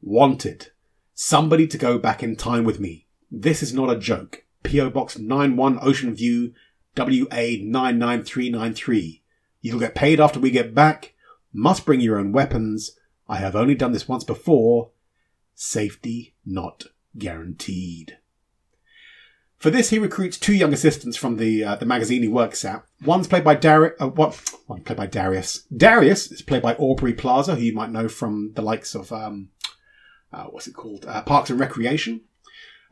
Wanted. Somebody to go back in time with me. This is not a joke. P.O. Box 91 Ocean View, WA 99393. You'll get paid after we get back. Must bring your own weapons. I have only done this once before. Safety not guaranteed. For this, he recruits two young assistants from the uh, the magazine he works at. One's played by Darius. Uh, what? One played by Darius. Darius is played by Aubrey Plaza, who you might know from the likes of um, uh, what's it called? Uh, Parks and Recreation.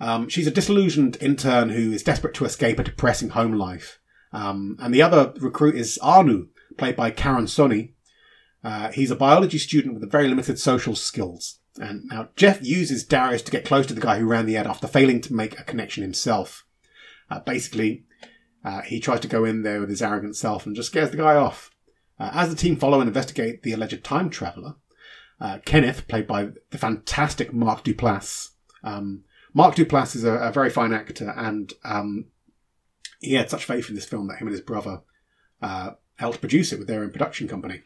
Um, she's a disillusioned intern who is desperate to escape a depressing home life. Um, and the other recruit is Anu, played by Karan Soni. Uh, he's a biology student with very limited social skills. And now Jeff uses Darius to get close to the guy who ran the ad after failing to make a connection himself. Uh, basically, uh, he tries to go in there with his arrogant self and just scares the guy off. Uh, as the team follow and investigate the alleged time traveler, uh, Kenneth, played by the fantastic Mark Duplass. Um, Mark Duplass is a, a, very fine actor, and um, he had such faith in this film that him and his brother uh, helped produce it with their own production company.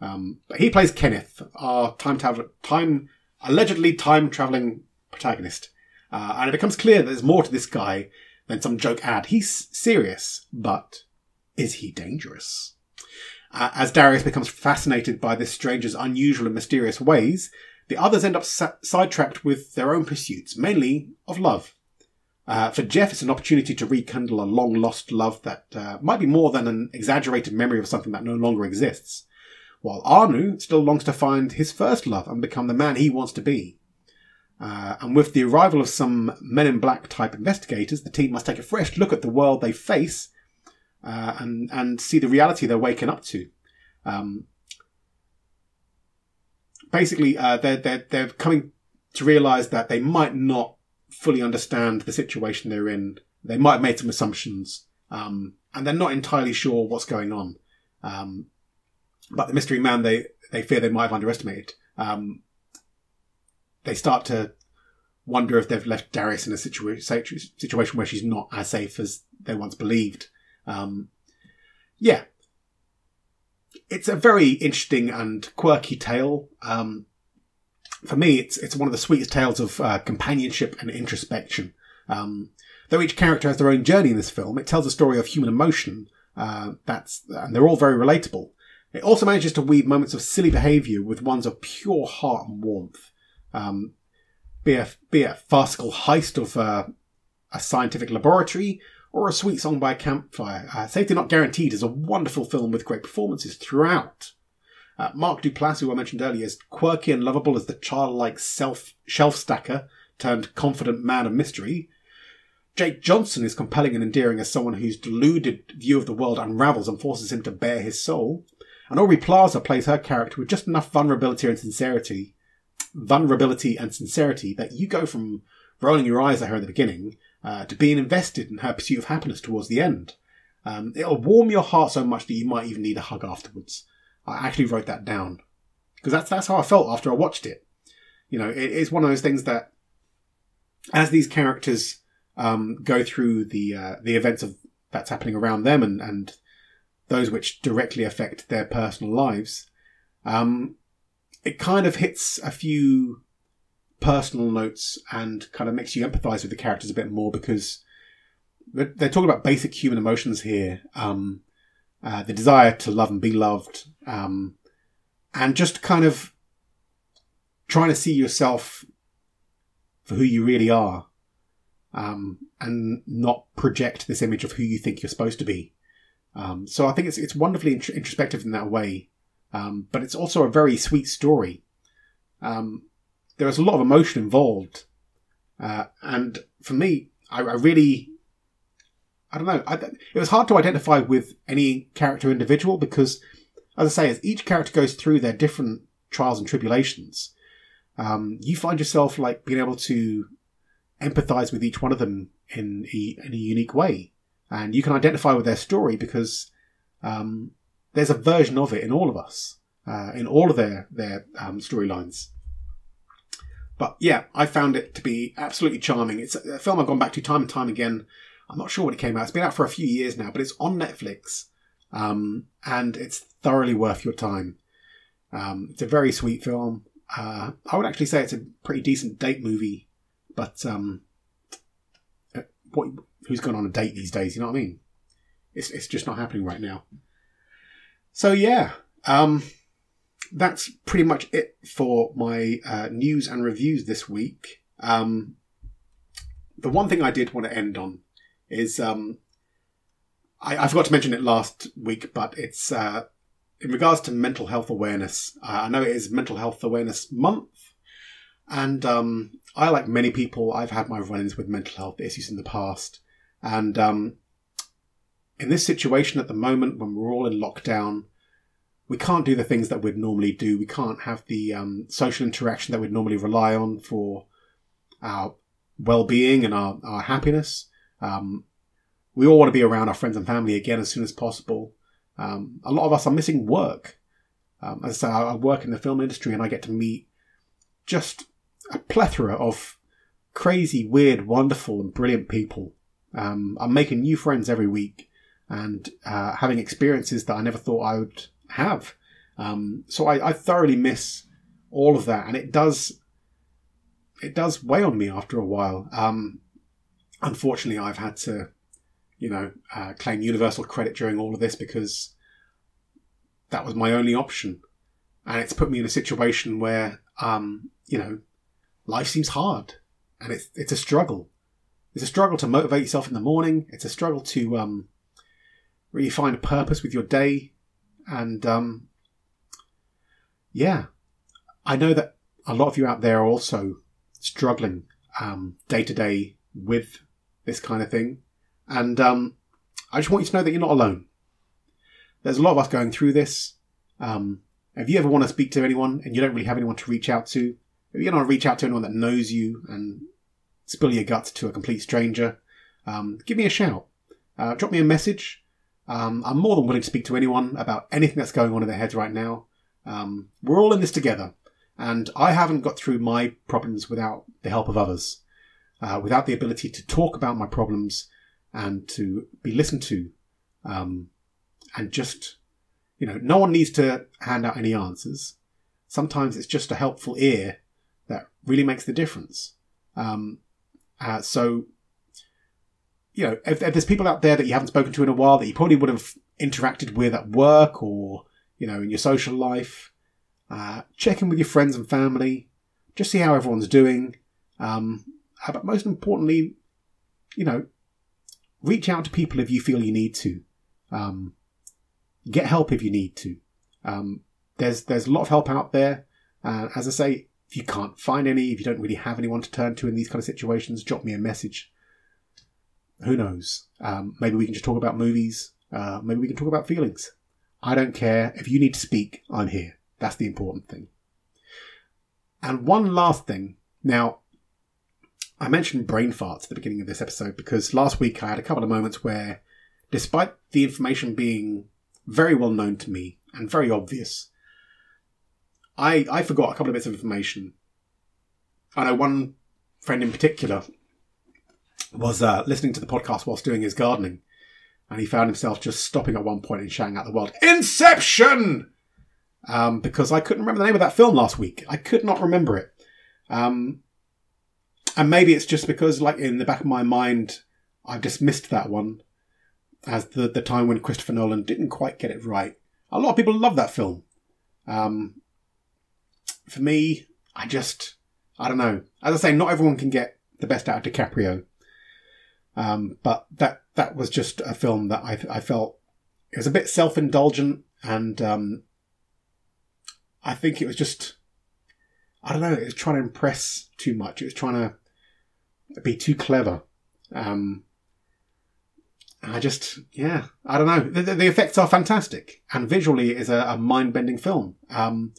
Um, but he plays Kenneth, our time traveler, time allegedly time traveling protagonist. Uh, and it becomes clear that there's more to this guy than some joke ad. He's serious, but is he dangerous? Uh, as Darius becomes fascinated by this stranger's unusual and mysterious ways, the others end up sa- sidetracked with their own pursuits, mainly of love. Uh, for Jeff, it's an opportunity to rekindle a long lost love that uh, might be more than an exaggerated memory of something that no longer exists while Anu still longs to find his first love and become the man he wants to be. Uh, and with the arrival of some Men in Black type investigators, the team must take a fresh look at the world they face uh, and and see the reality they're waking up to. Um, basically, uh, they're they're they're coming to realise that they might not fully understand the situation they're in. They might have made some assumptions, um, and they're not entirely sure what's going on. Um, but the mystery man they they fear they might have underestimated. Um, they start to wonder if they've left Darius in a situa- situation where she's not as safe as they once believed. Um, yeah, it's a very interesting and quirky tale. Um, for me, it's it's one of the sweetest tales of uh, companionship and introspection. Um, though each character has their own journey in this film, it tells a story of human emotion. Uh, that's and they're all very relatable. It also manages to weave moments of silly behaviour with ones of pure heart and warmth. Um, be a be a farcical heist of uh, a scientific laboratory or a sweet song by campfire. Uh, Safety Not Guaranteed is a wonderful film with great performances throughout. Uh, Mark Duplass, who I mentioned earlier, is quirky and lovable as the childlike self shelf stacker turned confident man of mystery. Jake Johnson is compelling and endearing as someone whose deluded view of the world unravels and forces him to bare his soul. And Aubrey Plaza plays her character with just enough vulnerability and sincerity, vulnerability and sincerity that you go from rolling your eyes at her in the beginning uh, to being invested in her pursuit of happiness towards the end. Um, it'll warm your heart so much that you might even need a hug afterwards. I actually wrote that down because that's that's how I felt after I watched it. You know, it, it's one of those things that as these characters um, go through the uh, the events of that's happening around them and and those which directly affect their personal lives, um, it kind of hits a few personal notes and kind of makes you empathize with the characters a bit more because they're talking about basic human emotions here. Um, uh, the desire to love and be loved, um, and just kind of trying to see yourself for who you really are, um, and not project this image of who you think you're supposed to be. Um, so I think it's it's wonderfully introspective in that way, um, but it's also a very sweet story. Um, there is a lot of emotion involved, uh, and for me, I, I, really, I don't know, I, it was hard to identify with any character individual because, as I say, as each character goes through their different trials and tribulations, um, you find yourself like being able to empathize with each one of them in a, in a unique way, and you can identify with their story because um, there's a version of it in all of us, uh, in all of their their um, storylines. But yeah, I found it to be absolutely charming. It's a film I've gone back to time and time again. I'm not sure when it came out. It's been out for a few years now, but it's on Netflix, um, and it's thoroughly worth your time. Um, it's a very sweet film. Uh, I would actually say it's a pretty decent date movie, but um, uh, what, who's gone on a date these days? You know what I mean? It's it's just not happening right now. So yeah, um, that's pretty much it for my uh, news and reviews this week. Um, the one thing I did want to end on is um, I, I, forgot to mention it last week, but it's uh, in regards to mental health awareness. Uh, I know it is Mental Health Awareness Month, and um, I, like many people, I've had my run-ins with mental health issues in the past, and um, in this situation at the moment, when we're all in lockdown, we can't do the things that we'd normally do. We can't have the um, social interaction that we'd normally rely on for our well-being and our, our happiness. Um, we all want to be around our friends and family again as soon as possible. Um, a lot of us are missing work. Um, as I say, I work in the film industry and I get to meet just a plethora of crazy, weird, wonderful, and brilliant people. Um, I'm making new friends every week and uh, having experiences that I never thought I would have. Um, so I, I, thoroughly miss all of that, and it does it does weigh on me after a while. Um, unfortunately, I've had to, you know, uh, claim universal credit during all of this because that was my only option, and it's put me in a situation where, um, you know, life seems hard, and it's it's a struggle. It's a struggle to motivate yourself in the morning. It's a struggle to um, really find a purpose with your day and um, yeah, I know that a lot of you out there are also struggling day to day with this kind of thing. And um, I just want you to know that you're not alone. There's a lot of us going through this. Um, if you ever want to speak to anyone and you don't really have anyone to reach out to, if you want to reach out to anyone that knows you and spill your guts to a complete stranger, um, give me a shout. Uh, drop me a message. Um, I'm more than willing to speak to anyone about anything that's going on in their heads right now. Um, we're all in this together, and I haven't got through my problems without the help of others, uh, without the ability to talk about my problems and to be listened to, um, and just, you know, no one needs to hand out any answers. Sometimes it's just a helpful ear that really makes the difference. Um, uh, so you know, if, if, there's people out there that you haven't spoken to in a while that you probably would have interacted with at work or, you know, in your social life, uh, check in with your friends and family, just see how everyone's doing. Um, but most importantly, you know, reach out to people if you feel you need to. Um, get help if you need to. Um, there's there's a lot of help out there. Uh, as I say, if you can't find any, if you don't really have anyone to turn to in these kind of situations, drop me a message who knows? Um, maybe we can just talk about movies. Uh, maybe we can talk about feelings. I don't care. If you need to speak, I'm here. That's the important thing. And one last thing. Now, I mentioned brain farts at the beginning of this episode because last week I had a couple of moments where, despite the information being very well known to me and very obvious, I, I forgot a couple of bits of information. I know one friend in particular was uh, listening to the podcast whilst doing his gardening, and he found himself just stopping at one point and shouting out the word "Inception!" Um, because I couldn't remember the name of that film last week. I could not remember it. Um, and maybe it's just because, like, in the back of my mind, I've dismissed that one as the, the time when Christopher Nolan didn't quite get it right. A lot of people love that film. Um, for me, I just, I don't know. As I say, not everyone can get the best out of DiCaprio. Um, but that that was just a film that I, I felt it was a bit self indulgent, and um, I think it was just I don't know. It was trying to impress too much. It was trying to be too clever. Um, I just, yeah, I don't know. The, the, effects are fantastic, and visually it is a, a mind bending film. Um,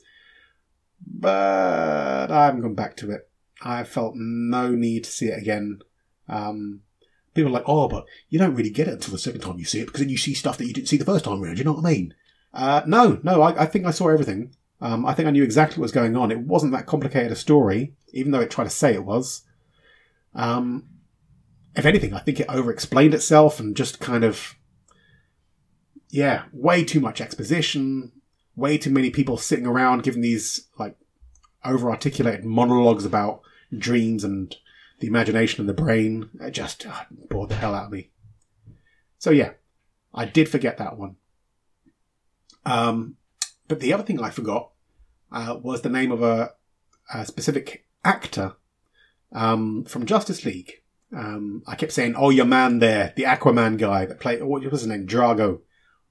but I haven't gone back to it. I felt no need to see it again. Um, people are like, oh, but you don't really get it until the second time you see it because then you see stuff that you didn't see the first time around. You know what I mean? Uh, no, no, I, I, think I saw everything. Um, I think I knew exactly what was going on. It wasn't that complicated a story, even though it tried to say it was. Um, if anything, I think it over explained itself and just kind of, yeah, way too much exposition, way too many people sitting around giving these, like, over articulated monologues about dreams and the imagination and the brain. It just uh, bored the hell out of me. So yeah, I did forget that one. Um, but the other thing I forgot uh, was the name of a, a specific actor um, from Justice League. Um, I kept saying, "Oh, your man there, the Aquaman guy that played what was his name, Drago."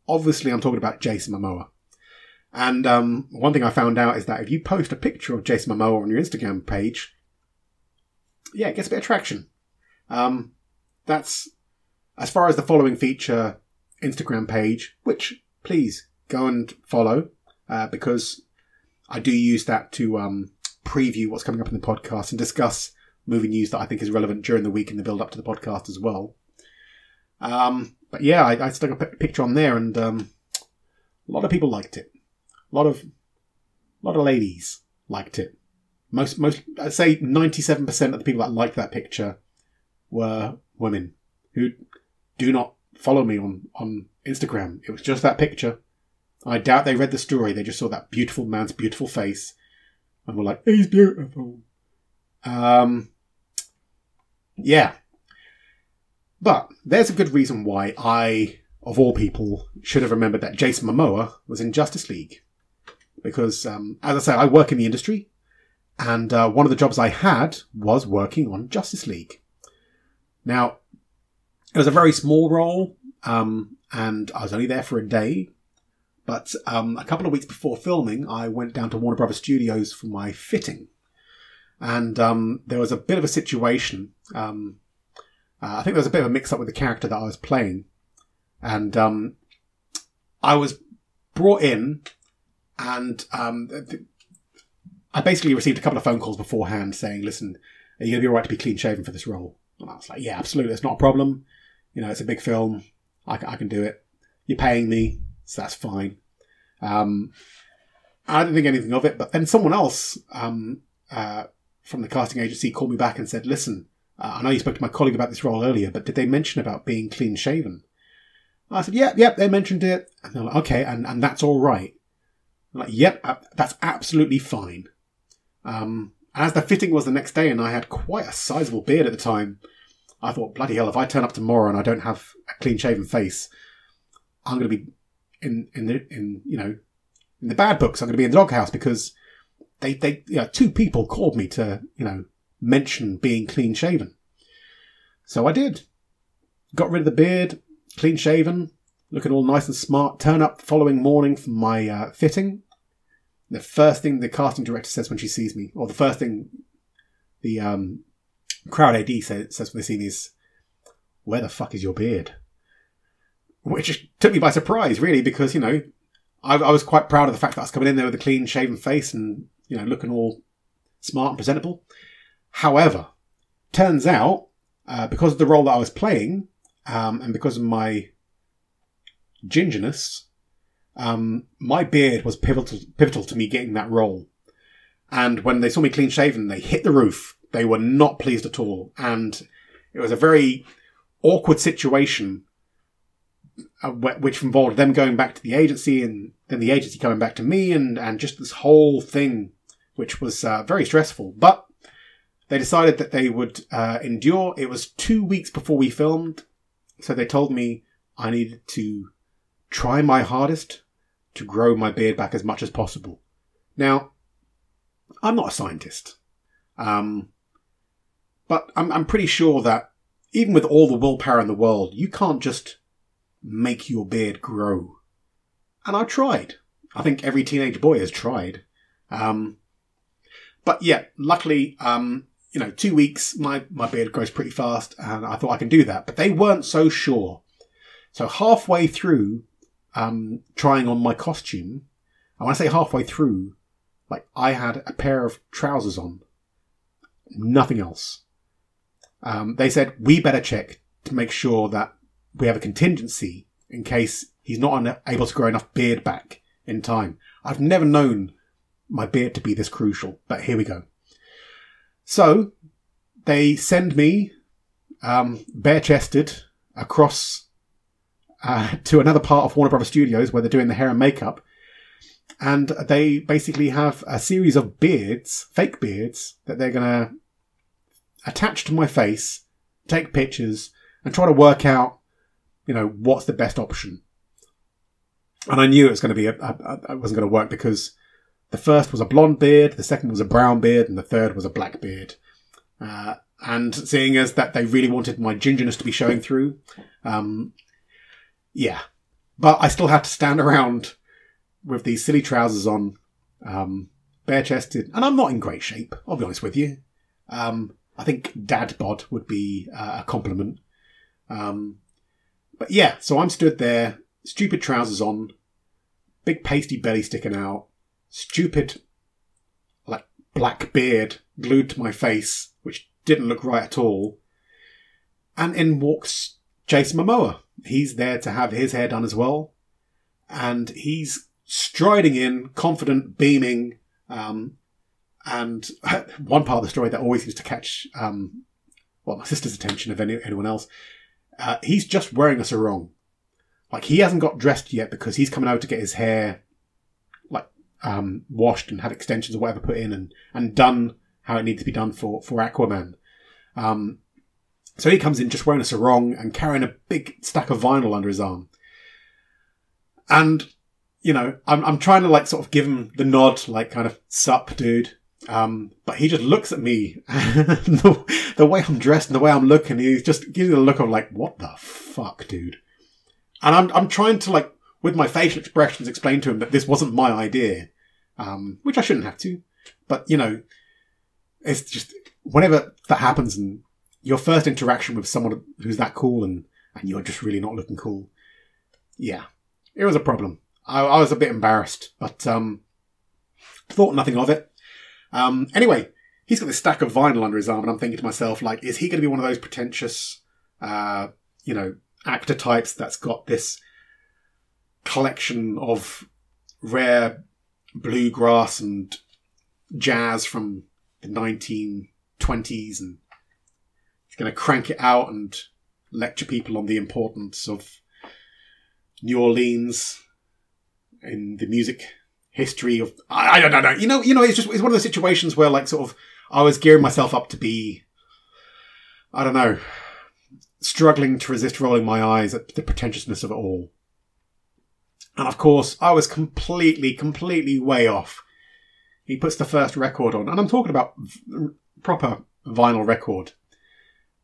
Obviously, I'm talking about Jason Momoa. And um, one thing I found out is that if you post a picture of Jason Momoa on your Instagram page, yeah, it gets a bit of traction. Um, that's as far as the following feature Instagram page, which please go and follow uh, because I do use that to um, preview what's coming up in the podcast and discuss movie news that I think is relevant during the week in the build up to the podcast as well. Um, but yeah, I, I, stuck a p- picture on there, and um, a lot of people liked it. A lot of, a lot of ladies liked it most most I'd say ninety seven percent of the people that liked that picture were women who do not follow me on on Instagram. It was just that picture. I doubt they read the story. They just saw that beautiful man's beautiful face and were like, "He's beautiful." Um, yeah. But there's a good reason why I, of all people, should have remembered that Jason Momoa was in Justice League. Because, um, as I say, I work in the industry. And uh, one of the jobs I had was working on Justice League. Now, it was a very small role, um, and I was only there for a day. But um, a couple of weeks before filming, I went down to Warner Brothers Studios for my fitting. And um, there was a bit of a situation. Um, uh, I think there was a bit of a mix up with the character that I was playing. and um, I was brought in, and um, I basically received a couple of phone calls beforehand saying, "Listen, are you going to be all right to be clean shaven for this role?" And I was like, "Yeah, absolutely. It's not a problem. You know, it's a big film. I, I can do it. You're paying me, so that's fine." Um, I didn't think anything of it, but then someone else um, uh, from the casting agency called me back and said, "Listen, uh, I know you spoke to my colleague about this role earlier, but did they mention about being clean shaven?" I said, "Yep, yep, they mentioned it." And they're like, "Okay, and, and that's all right." I'm like, "Yep, that's absolutely fine." Um, as the fitting was the next day, and I had quite a sizable beard at the time, I thought, "Bloody hell! If I turn up tomorrow and I don't have a clean shaven face, I'm going to be in in the in you know in the bad books. I'm going to be in the doghouse because they they you know, two people called me to you know mention being clean shaven. So I did. Got rid of the beard, clean shaven, looking all nice and smart. Turn up the following morning for my uh, fitting. The first thing the casting director says when she sees me, or the first thing the um, crowd AD says, says when they see me is, "Where the fuck is your beard?" Which took me by surprise, really, because you know I, I was quite proud of the fact that I was coming in there with a clean shaven face and you know looking all smart and presentable. However, turns out uh, because of the role that I was playing um, and because of my gingerness, um, my beard was pivotal pivotal to me getting that role. And when they saw me clean shaven, they hit the roof. They were not pleased at all, and it was a very awkward situation uh, which involved them going back to the agency and then the agency coming back to me and, and just this whole thing, which was uh, very stressful. But they decided that they would uh, endure. It was two weeks before we filmed, so they told me I needed to try my hardest to grow my beard back as much as possible. Now, I'm not a scientist, um, but I'm, I'm pretty sure that even with all the willpower in the world, you can't just make your beard grow. And I tried. I think every teenage boy has tried. Um, but yeah, luckily, um, you know, two weeks, my, my beard grows pretty fast, and I thought I can do that. But they weren't so sure. So halfway through um, trying on my costume, and when I say halfway through, like I had a pair of trousers on, nothing else. Um, they said we better check to make sure that we have a contingency in case he's not able to grow enough beard back in time. I've never known my beard to be this crucial, but here we go. So they send me um, bare chested across uh, to another part of Warner Brothers Studios where they're doing the hair and makeup. And they basically have a series of beards, fake beards, that they're going to attach to my face, take pictures, and try to work out you know, what's the best option? And I knew it was going to be, a, a, a, it wasn't going to work because the first was a blonde beard, the second was a brown beard, and the third was a black beard. Uh, and seeing as that they really wanted my gingerness to be showing through, um, yeah. But I still had to stand around with these silly trousers on, um, bare chested, and I'm not in great shape, I'll be honest with you. Um, I think dad bod would be uh, a compliment. Um, but yeah, so I'm stood there, stupid trousers on, big pasty belly sticking out, stupid, like, black beard glued to my face, which didn't look right at all. And in walks Jason Momoa. He's there to have his hair done as well. And he's striding in, confident, beaming. Um, and one part of the story that always seems to catch, um, well, my sister's attention, if any, anyone else, uh, he's just wearing a sarong. Like he hasn't got dressed yet because he's coming out to get his hair like um, washed and had extensions or whatever put in and, and done how it needs to be done for, for Aquaman. Um, so he comes in just wearing a sarong and carrying a big stack of vinyl under his arm. And, you know, I'm, I'm trying to like sort of give him the nod, like kind of, sup, dude. Um, but he just looks at me, the, the, way I'm dressed and the way I'm looking, he's just giving a look of like, what the fuck, dude? And I'm, I'm trying to like, with my facial expressions, explain to him that this wasn't my idea, um, which I shouldn't have to. But, you know, it's just, whenever that happens and your first interaction with someone who's that cool and, and you're just really not looking cool, yeah, it was a problem. I, I was a bit embarrassed, but um, thought nothing of it. Um, anyway, he's got this stack of vinyl under his arm, and I'm thinking to myself, like, is he going to be one of those pretentious, uh, you know, actor types that's got this collection of rare bluegrass and jazz from the 1920s and going to crank it out and lecture people on the importance of New Orleans in the music history of I, I don't know you know you know it's just it's one of those situations where like sort of I was gearing myself up to be I don't know struggling to resist rolling my eyes at the pretentiousness of it all. And of course I was completely completely way off. He puts the first record on and I'm talking about v- proper vinyl record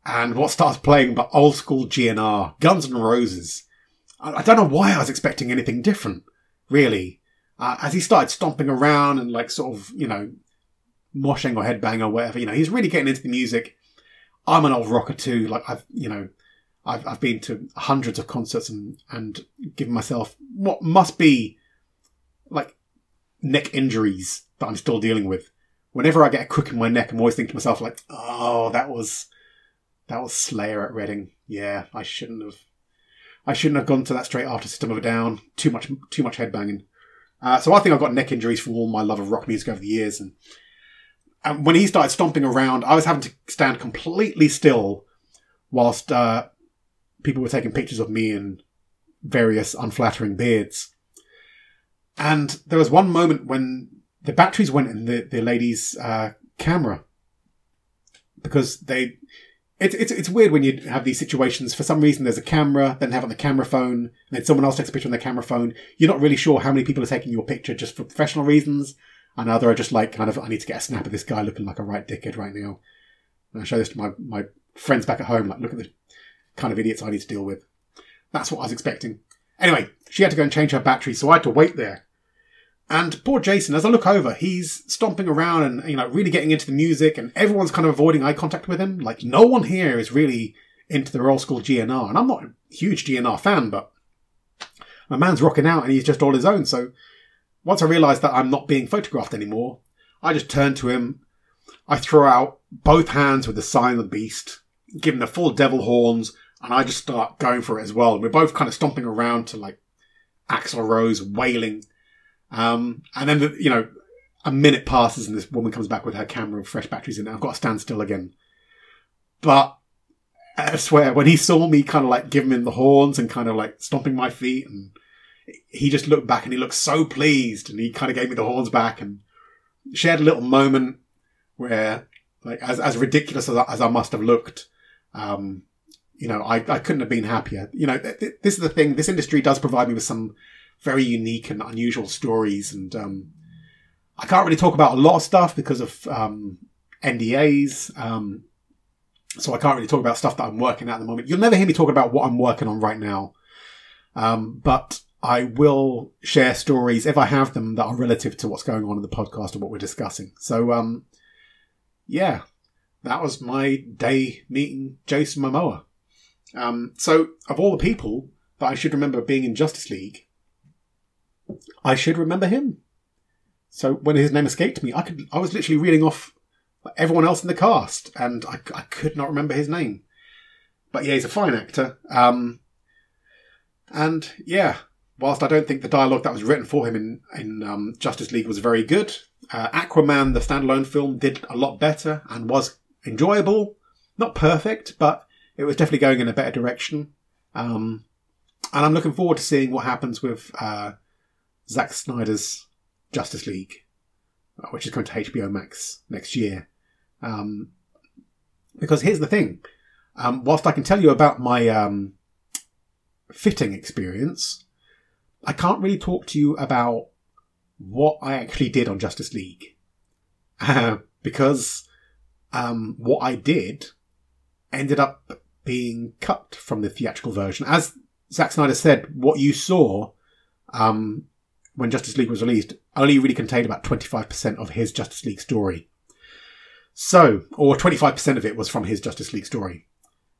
and what starts playing but old school GNR Guns N' Roses I, I don't know why I was expecting anything different really uh, as he started stomping around and like sort of, you know, moshing or headbang or whatever, you know, he's really getting into the music. I'm an old rocker too. Like I've, you know, I've, I've been to hundreds of concerts and, and given myself what must be like neck injuries that I'm still dealing with. Whenever I get a crook in my neck, I'm always thinking to myself like, oh, that was, that was Slayer at Reading. Yeah, I shouldn't have, I shouldn't have gone to that straight after System of a Down. Too much, too much headbanging. Uh, so I think I've got neck injuries from all my love of rock music over the years. And, and when he started stomping around, I was having to stand completely still whilst uh, people were taking pictures of me in various unflattering beards. And there was one moment when the batteries went in the, the lady's uh, camera because they it's, it's, it's weird when you have these situations. For some reason, there's a camera, then have on the camera phone, and then someone else takes a picture on the camera phone. You're not really sure how many people are taking your picture just for professional reasons, and other are just like, kind of, I need to get a snap of this guy looking like a right dickhead right now. And I show this to my, my friends back at home, like, look at the kind of idiots I need to deal with. That's what I was expecting. Anyway, she had to go and change her battery, so I had to wait there. And poor Jason, as I look over, he's stomping around and, you know, really getting into the music and everyone's kind of avoiding eye contact with him. Like, no one here is really into the old school GNR. And I'm not a huge GNR fan, but my man's rocking out and he's just all his own. So once I realised that I'm not being photographed anymore, I just turn to him. I throw out both hands with the sign of the beast, give him the full devil horns, and I just start going for it as well. And we're both kind of stomping around to like Axl Rose wailing um, and then, the, you know, a minute passes and this woman comes back with her camera with fresh batteries in it. I've got to stand still again. But I swear, when he saw me kind of like giving him the horns and kind of like stomping my feet, and he just looked back and he looked so pleased and he kind of gave me the horns back and shared a little moment where, like, as, as ridiculous as I, as I must have looked, um, you know, I, I couldn't have been happier. You know, th- th- this is the thing. This industry does provide me with some very unique and unusual stories. And um, I can't really talk about a lot of stuff because of um, NDAs. Um, so I can't really talk about stuff that I'm working at, at the moment. You'll never hear me talk about what I'm working on right now. Um, but I will share stories if I have them that are relative to what's going on in the podcast or what we're discussing. So, um, yeah, that was my day meeting Jason Momoa. Um, so, of all the people that I should remember being in Justice League, I should remember him. So when his name escaped me, I could I was literally reading off everyone else in the cast, and I, I could not remember his name. But yeah, he's a fine actor. Um, and yeah, whilst I don't think the dialogue that was written for him in in um, Justice League was very good, uh, Aquaman, the standalone film, did a lot better and was enjoyable. Not perfect, but it was definitely going in a better direction. Um, and I'm looking forward to seeing what happens with uh, Zack Snyder's Justice League, uh, which is coming to HBO Max next year. Um, because here's the thing: um, whilst I can tell you about my um, fitting experience, I can't really talk to you about what I actually did on Justice League, uh, because um, what I did ended up being cut from the theatrical version. As Zack Snyder said, what you saw um, when Justice League was released, only really contained about 25% of his Justice League story. So, or 25% of it was from his Justice League story.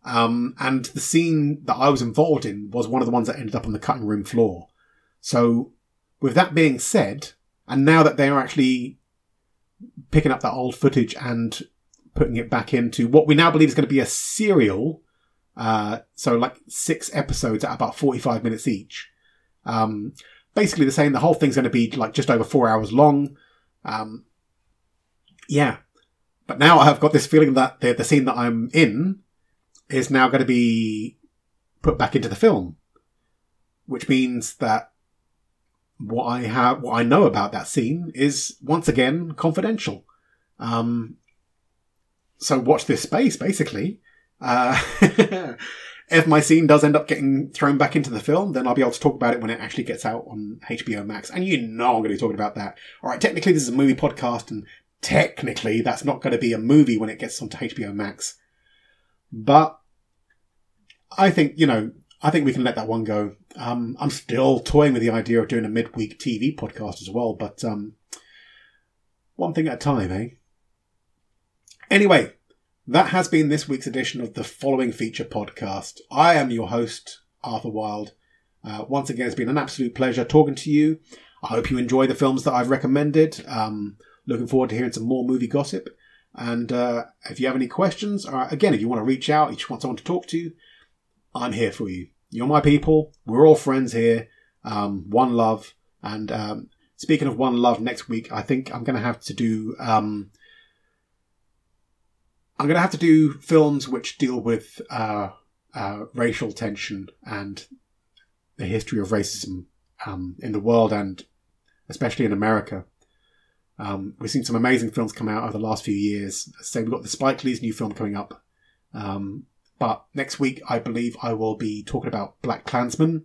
Um, and the scene that I was involved in was one of the ones that ended up on the cutting room floor. So, with that being said, and now that they are actually picking up that old footage and putting it back into what we now believe is going to be a serial, uh, so like six episodes at about 45 minutes each. Um, basically, they're saying the whole thing's going to be like just over four hours long. Um, yeah. But now I've got this feeling that the, the scene that I'm in is now going to be put back into the film, which means that what I have, what I know about that scene is once again confidential. Um, so watch this space, basically. Uh, if my scene does end up getting thrown back into the film, then I'll be able to talk about it when it actually gets out on HBO Max. And you know I'm going to be talking about that. All right, technically this is a movie podcast, and technically that's not going to be a movie when it gets onto HBO Max. But I think, you know, I think we can let that one go. Um, I'm still toying with the idea of doing a midweek TV podcast as well, but um, one thing at a time, eh? Anyway, that has been this week's edition of the following feature podcast. I am your host, Arthur Wild. Uh, once again, it's been an absolute pleasure talking to you. I hope you enjoy the films that I've recommended. Um, looking forward to hearing some more movie gossip. And uh, if you have any questions, or again, if you want to reach out, you just want someone to talk to, I'm here for you. You're my people. We're all friends here. Um, one love. And um, speaking of one love, next week I think I'm going to have to do. I'm going to have to do films which deal with uh, uh, racial tension and the history of racism um, in the world and especially in America. Um, we've seen some amazing films come out over the last few years. So we've got the Spike Lee's new film coming up, um, but next week, I believe I will be talking about BlacKkKlansman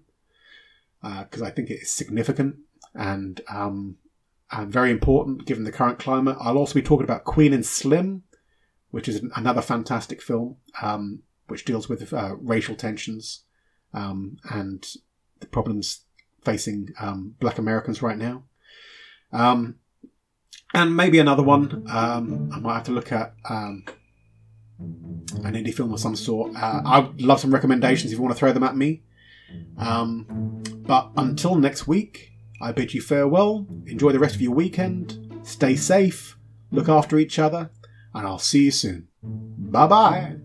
because uh, I think it is significant and um, and very important given the current climate. I'll also be talking about Queen and Slim, which is another fantastic film um, which deals with uh, racial tensions um, and the problems facing um, Black Americans right now. Um, and maybe another one. Um, I might have to look at an indie film of some sort. Uh, I'd love some recommendations if you want to throw them at me. Um, but until next week, I bid you farewell. Enjoy the rest of your weekend. Stay safe. Look after each other. And I'll see you soon. Bye bye.